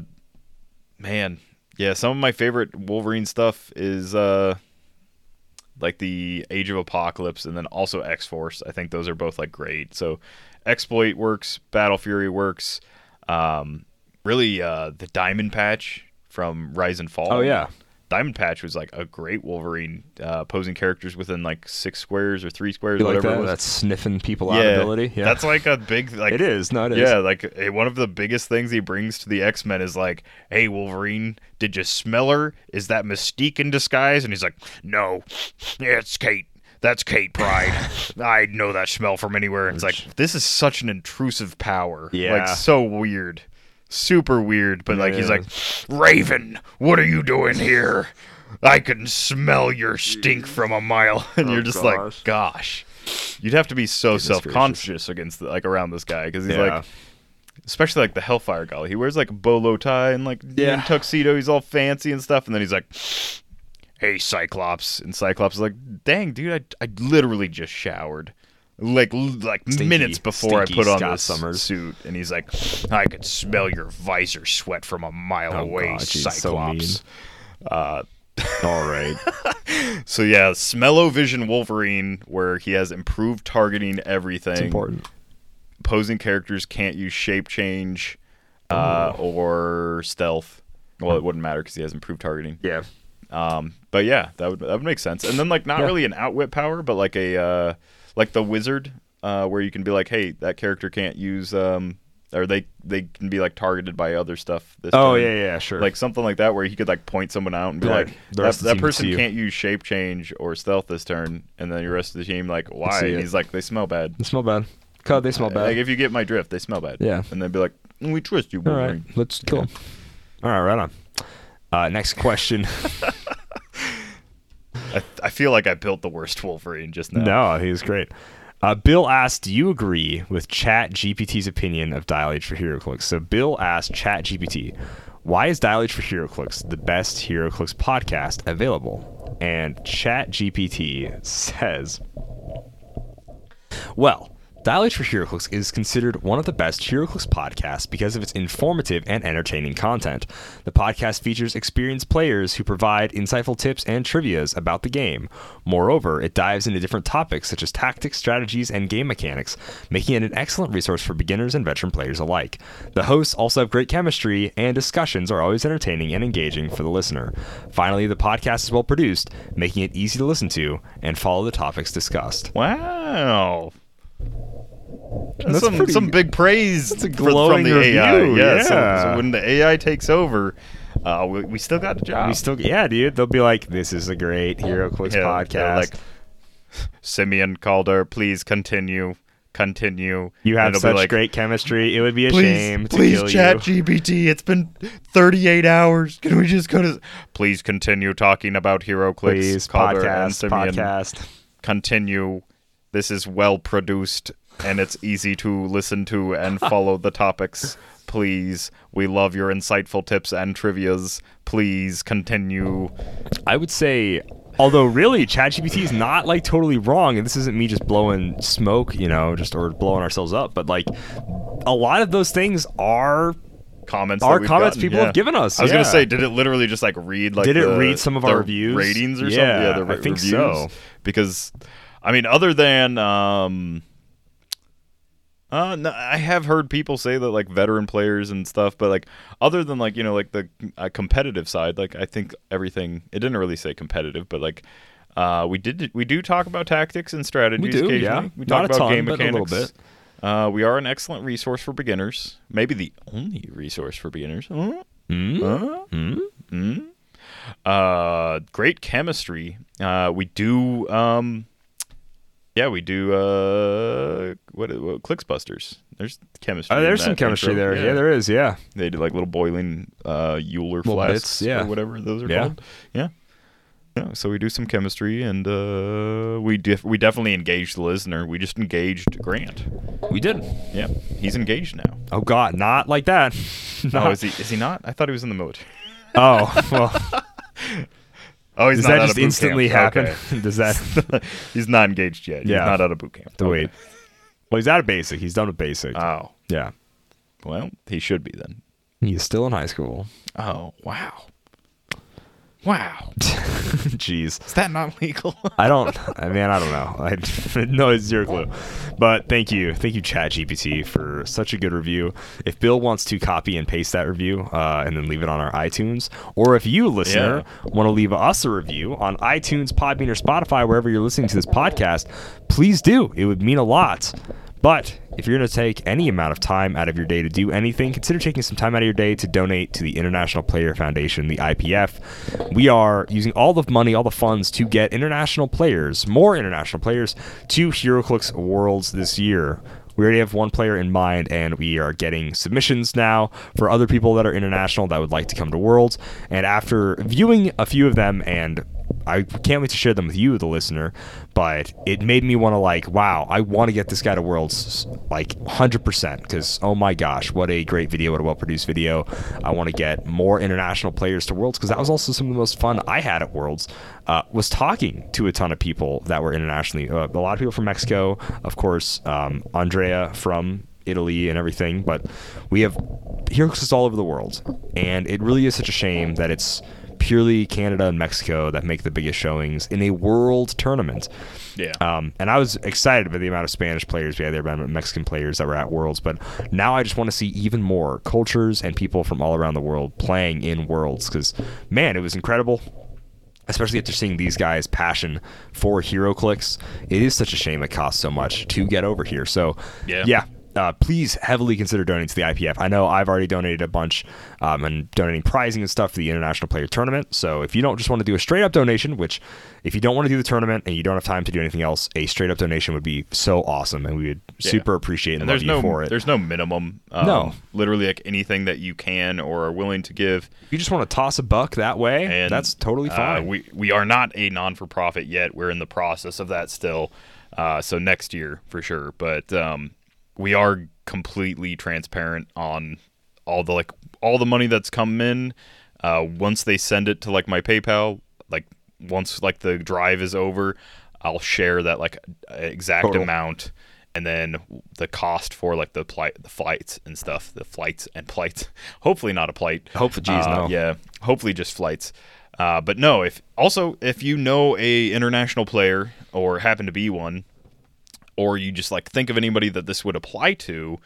Speaker 3: man, yeah. Some of my favorite Wolverine stuff is uh, like the Age of Apocalypse, and then also X Force. I think those are both like great. So, Exploit works, Battle Fury works. Um, really, uh, the Diamond Patch from Rise and Fall.
Speaker 1: Oh yeah.
Speaker 3: Diamond Patch was like a great Wolverine, uh, opposing characters within like six squares or three squares,
Speaker 1: You like
Speaker 3: whatever
Speaker 1: that?
Speaker 3: was.
Speaker 1: That sniffing people out ability. Yeah.
Speaker 3: That's like a big [laughs] like
Speaker 1: it is. not. it is.
Speaker 3: yeah, like one of the biggest things he brings to the X Men is like, "Hey, Wolverine, did you smell her? Is that Mystique in disguise?" And he's like, "No, it's Kate. That's Kate Pryde. [laughs] I know that smell from anywhere." It's like, this is such an intrusive power.
Speaker 1: Yeah.
Speaker 3: like so weird, super weird. But like, he's like, "Raven, what are you doing here? I can smell your stink from a mile." [laughs] And you're oh, just
Speaker 1: Oh, gosh.
Speaker 3: like, "Gosh." You'd have to be so
Speaker 1: Goodness
Speaker 3: self conscious against the, like around this guy because he's
Speaker 1: Yeah.
Speaker 3: like, especially like the Hellfire guy. He wears like a bolo tie and like
Speaker 1: Yeah.
Speaker 3: tuxedo. He's all fancy and stuff, and then he's like, "Hey, Cyclops," and Cyclops is like, "Dang, dude, I, I literally just showered." Like like
Speaker 1: Stinky-
Speaker 3: minutes before I put on
Speaker 1: Scott
Speaker 3: this
Speaker 1: Summers.
Speaker 3: suit, and he's like, "I could smell your visor sweat from a mile
Speaker 1: Oh,
Speaker 3: away,
Speaker 1: God, so
Speaker 3: Cyclops." Uh,
Speaker 1: All right. [laughs]
Speaker 3: so yeah, Smellovision Wolverine, where he has improved targeting everything
Speaker 1: It's important.
Speaker 3: opposing characters can't use shape change uh,
Speaker 1: Oh.
Speaker 3: or stealth. Well, it wouldn't matter because he has improved targeting.
Speaker 1: Yeah.
Speaker 3: Um, but yeah, that would that would make sense. And then like not
Speaker 1: Yeah.
Speaker 3: really an outwit power, but like a uh, like the wizard, uh, where you can be like, hey, that character can't use um, or they they can be like targeted by other stuff. This
Speaker 1: Oh
Speaker 3: turn.
Speaker 1: yeah, yeah, sure.
Speaker 3: Like something like that, where he could like point someone out and be
Speaker 1: Yeah,
Speaker 3: like, "That,
Speaker 1: rest of the
Speaker 3: that person can't use shape change or stealth this turn," and then the rest of the team like, "Why?" And he's like, "They smell bad."
Speaker 1: they smell bad. God, they smell bad.
Speaker 3: Like if you get my drift, they smell bad.
Speaker 1: Yeah.
Speaker 3: and they'd be like, "We trust you,
Speaker 1: All
Speaker 3: Wolverine."
Speaker 1: right, let's go. him. All right, right on. Uh, next question. [laughs]
Speaker 3: I, I feel like I built the worst Wolverine just now.
Speaker 1: no, he was great. Uh, Bill asked, "Do you agree with Chat GPT's opinion of Dial H for HeroClix?" So Bill asked Chat GPT, "Why is Dial H for HeroClix the best HeroClix podcast available?" And Chat GPT [laughs] says, "Well, Dial H for HeroClix is considered one of the best HeroClix podcasts because of its informative and entertaining content. The podcast features experienced players who provide insightful tips and trivias about the game. Moreover, it dives into different topics such as tactics, strategies, and game mechanics, making it an excellent resource for beginners and veteran players alike. The hosts also have great chemistry, and discussions are always entertaining and engaging for the listener. Finally, the podcast is well produced, making it easy to listen to and follow the topics discussed.
Speaker 3: Wow. That's,
Speaker 1: That's
Speaker 3: some,
Speaker 1: pretty-
Speaker 3: some big praise
Speaker 1: that's a
Speaker 3: fr- from
Speaker 1: glowing
Speaker 3: the AI.
Speaker 1: review,
Speaker 3: Yeah. So, so when the AI takes over, uh, we, we still got the job.
Speaker 1: We still, yeah, dude. They'll be like, "This is a great HeroClix
Speaker 3: Yeah,
Speaker 1: podcast."
Speaker 3: like Simeon Kalder, please continue, continue.
Speaker 1: you have such
Speaker 3: like,
Speaker 1: great chemistry. It would be a
Speaker 3: Please,
Speaker 1: shame to
Speaker 3: please,
Speaker 1: kill
Speaker 3: Chat
Speaker 1: you.
Speaker 3: GPT. It's been 38 hours. Can we just go to? Please continue talking about HeroClix.
Speaker 1: Please,
Speaker 3: Kalder and
Speaker 1: podcast,
Speaker 3: Simeon.
Speaker 1: podcast.
Speaker 3: Continue. This is well produced and it's easy to listen to and follow the topics. Please, we love your insightful tips and trivia's. Please continue.
Speaker 1: I would say, although really, ChatGPT is not like totally wrong, and this isn't me just blowing smoke, you know, just or blowing ourselves up, but like a lot of those things are.
Speaker 3: Comments.
Speaker 1: Our comments
Speaker 3: gotten,
Speaker 1: people
Speaker 3: yeah.
Speaker 1: have given us,
Speaker 3: I was
Speaker 1: yeah.
Speaker 3: gonna say, did it literally just like read like?
Speaker 1: Did it
Speaker 3: the-
Speaker 1: read some of our reviews?
Speaker 3: ratings or
Speaker 1: Yeah,
Speaker 3: something? Yeah, the
Speaker 1: I think
Speaker 3: reviews?
Speaker 1: so.
Speaker 3: Because, I mean, other than um, uh, no, I have heard people say that like veteran players and stuff, but like other than like you know like the uh, competitive side, like I think everything. It didn't really say competitive, but like. Uh, we did we do talk about tactics and strategies We
Speaker 1: do,
Speaker 3: occasionally.
Speaker 1: yeah.
Speaker 3: We
Speaker 1: Not
Speaker 3: talk
Speaker 1: a
Speaker 3: about
Speaker 1: ton,
Speaker 3: game
Speaker 1: but a little
Speaker 3: mechanics.
Speaker 1: bit.
Speaker 3: Uh, we are an excellent resource for beginners. Maybe the only resource for beginners. Huh?
Speaker 1: Hmm?
Speaker 3: Huh? Hmm? Uh, great chemistry. Uh, we do. Um, yeah, we do. Uh, what? what Clixbusters. There's chemistry.
Speaker 1: Oh, there's some chemistry
Speaker 3: intro.
Speaker 1: there. Yeah. there is. Yeah.
Speaker 3: They did like little boiling uh, Euler
Speaker 1: Little
Speaker 3: flasks
Speaker 1: bits, yeah.
Speaker 3: or whatever those are
Speaker 1: Yeah.
Speaker 3: called. Yeah. Yeah, so we do some chemistry, and uh, we def- we definitely engaged the listener. We just engaged Grant.
Speaker 1: We did.
Speaker 3: Yeah, he's engaged now.
Speaker 1: Oh God, not like that. [laughs]
Speaker 3: Oh, is he? Is he not? I thought he was in the military.
Speaker 1: oh [laughs] well. [laughs]
Speaker 3: Oh, he's
Speaker 1: Does
Speaker 3: not
Speaker 1: that just instantly
Speaker 3: camp.
Speaker 1: happen?
Speaker 3: Okay. [laughs]
Speaker 1: Does that? [laughs]
Speaker 3: he's not engaged yet.
Speaker 1: Yeah.
Speaker 3: He's not out of boot camp.
Speaker 1: To wait. [laughs] Well, he's out of basic. He's done with basic.
Speaker 3: Oh,
Speaker 1: yeah.
Speaker 3: well, he should be then.
Speaker 1: He's still in high school.
Speaker 3: Oh, wow. Wow. [laughs]
Speaker 1: Jeez.
Speaker 3: Is that not legal? [laughs]
Speaker 1: I don't. I mean, I don't know. I [laughs] no, it's zero clue. But thank you, thank you, ChatGPT, for such a good review. If Bill wants to copy and paste that review uh, and then leave it on our iTunes, or if you, listener, want to leave us a review on iTunes, Podbean, or Spotify, wherever you're listening to this podcast, please do. It would mean a lot. But if you're going to take any amount of time out of your day to do anything, consider taking some time out of your day to donate to the International Player Foundation, the IPF. We are using all the money, all the funds to get international players, more international players, to HeroClix Worlds this year. We already have one player in mind, and we are getting submissions now for other people that are international that would like to come to Worlds. And after viewing a few of them and I can't wait to share them with you, the listener. But it made me want to like, wow, I want to get this guy to Worlds like 100% because oh my gosh, what a great video, what a well-produced video. I want to get more international players to Worlds because that was also some of the most fun I had at Worlds. Uh, was talking to a ton of people that were internationally, uh, a lot of people from Mexico, of course, um, Andrea from Italy and everything, but we have heroes all over the world, and it really is such a shame that it's purely Canada and Mexico that make the biggest showings in a world tournament.
Speaker 3: Yeah.
Speaker 1: Um, and I was excited by the amount of Spanish players we had there, Mexican players that were at Worlds. But now I just want to see even more cultures and people from all around the world playing in Worlds because, man, it was incredible. Especially after seeing these guys' passion for HeroClix, it is such a shame it costs so much to get over here. So,
Speaker 3: Yeah.
Speaker 1: yeah, uh, please heavily consider donating to the IPF. I know I've already donated a bunch um, and donating prizing and stuff for the International Player Tournament. So if you don't just want to do a straight up donation, which if you don't want to do the tournament and you don't have time to do anything else, a straight up donation would be so awesome, and we would
Speaker 3: Yeah.
Speaker 1: super appreciate and,
Speaker 3: and there's
Speaker 1: you
Speaker 3: no
Speaker 1: for it.
Speaker 3: there's no minimum. Um,
Speaker 1: No.
Speaker 3: literally like anything that you can or are willing to give.
Speaker 1: if you just want to toss a buck that way,
Speaker 3: And
Speaker 1: that's totally
Speaker 3: uh,
Speaker 1: fine.
Speaker 3: we we are not a non for profit yet. We're in the process of that still. Uh, so next year for sure. But um, we are completely transparent on all the like all the money that's come in. Uh, once they send it to like my PayPal, like once like the drive is over, I'll share that like exact
Speaker 1: Total.
Speaker 3: amount and then the cost for like the plight, the flights and stuff, the flights and plights. [laughs] Hopefully not a plight.
Speaker 1: Hopefully- geez,
Speaker 3: Uh,
Speaker 1: no.
Speaker 3: Yeah, hopefully just flights. Uh, but no, if also if you know a international player or happen to be one, or you just like think of anybody that this would apply to,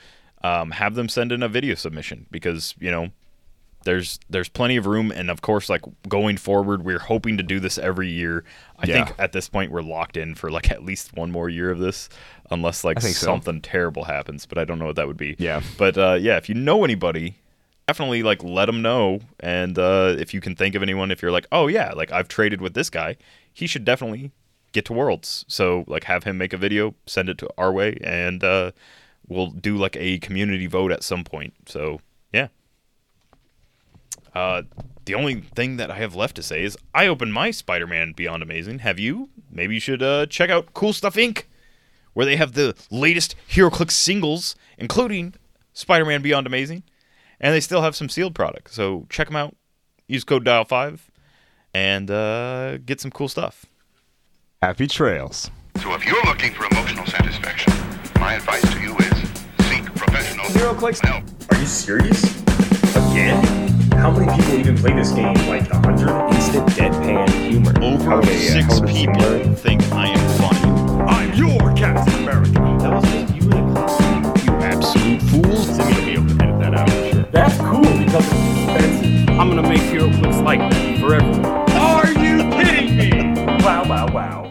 Speaker 3: um, have them send in a video submission because you know there's there's plenty of room and of course like going forward we're hoping to do this every year i
Speaker 1: Yeah.
Speaker 3: think at this point we're locked in for like [laughs] at least one more year of this unless like
Speaker 1: think so.
Speaker 3: something terrible happens but i don't know what that would be
Speaker 1: Yeah.
Speaker 3: but uh, yeah if you know anybody definitely like let them know and uh, if you can think of anyone if you're like oh yeah like i've traded with this guy he should definitely get to worlds so like have him make a video send it to our way and uh, we'll do like a community vote at some point so yeah uh, the only thing that I have left to say is I opened my Spider-Man Beyond Amazing. Have you? Maybe you should uh, check out Cool Stuff Inc., where they have the latest HeroClix singles, including Spider-Man Beyond Amazing, and they still have some sealed products. So check them out. Use code Dial5 and uh, get some cool stuff.
Speaker 1: Happy trails.
Speaker 2: So if you're looking for emotional satisfaction, my advice to you is seek professional
Speaker 4: Zero clicks.
Speaker 2: help.
Speaker 9: Are you serious? Again? How many people even play this game? Like a hundred?
Speaker 4: Instant deadpan humor.
Speaker 3: Over
Speaker 9: Okay, yeah,
Speaker 3: six
Speaker 9: how
Speaker 3: people
Speaker 9: Spider-
Speaker 3: think I am funny.
Speaker 6: I'm your Captain America.
Speaker 9: That was just you and a
Speaker 3: You absolute fools.
Speaker 4: Simi will be able to edit that out. Sure. That's cool because it's expensive. I'm gonna make sure it looks like that forever.
Speaker 6: Are you kidding me?
Speaker 4: Wow, wow, wow.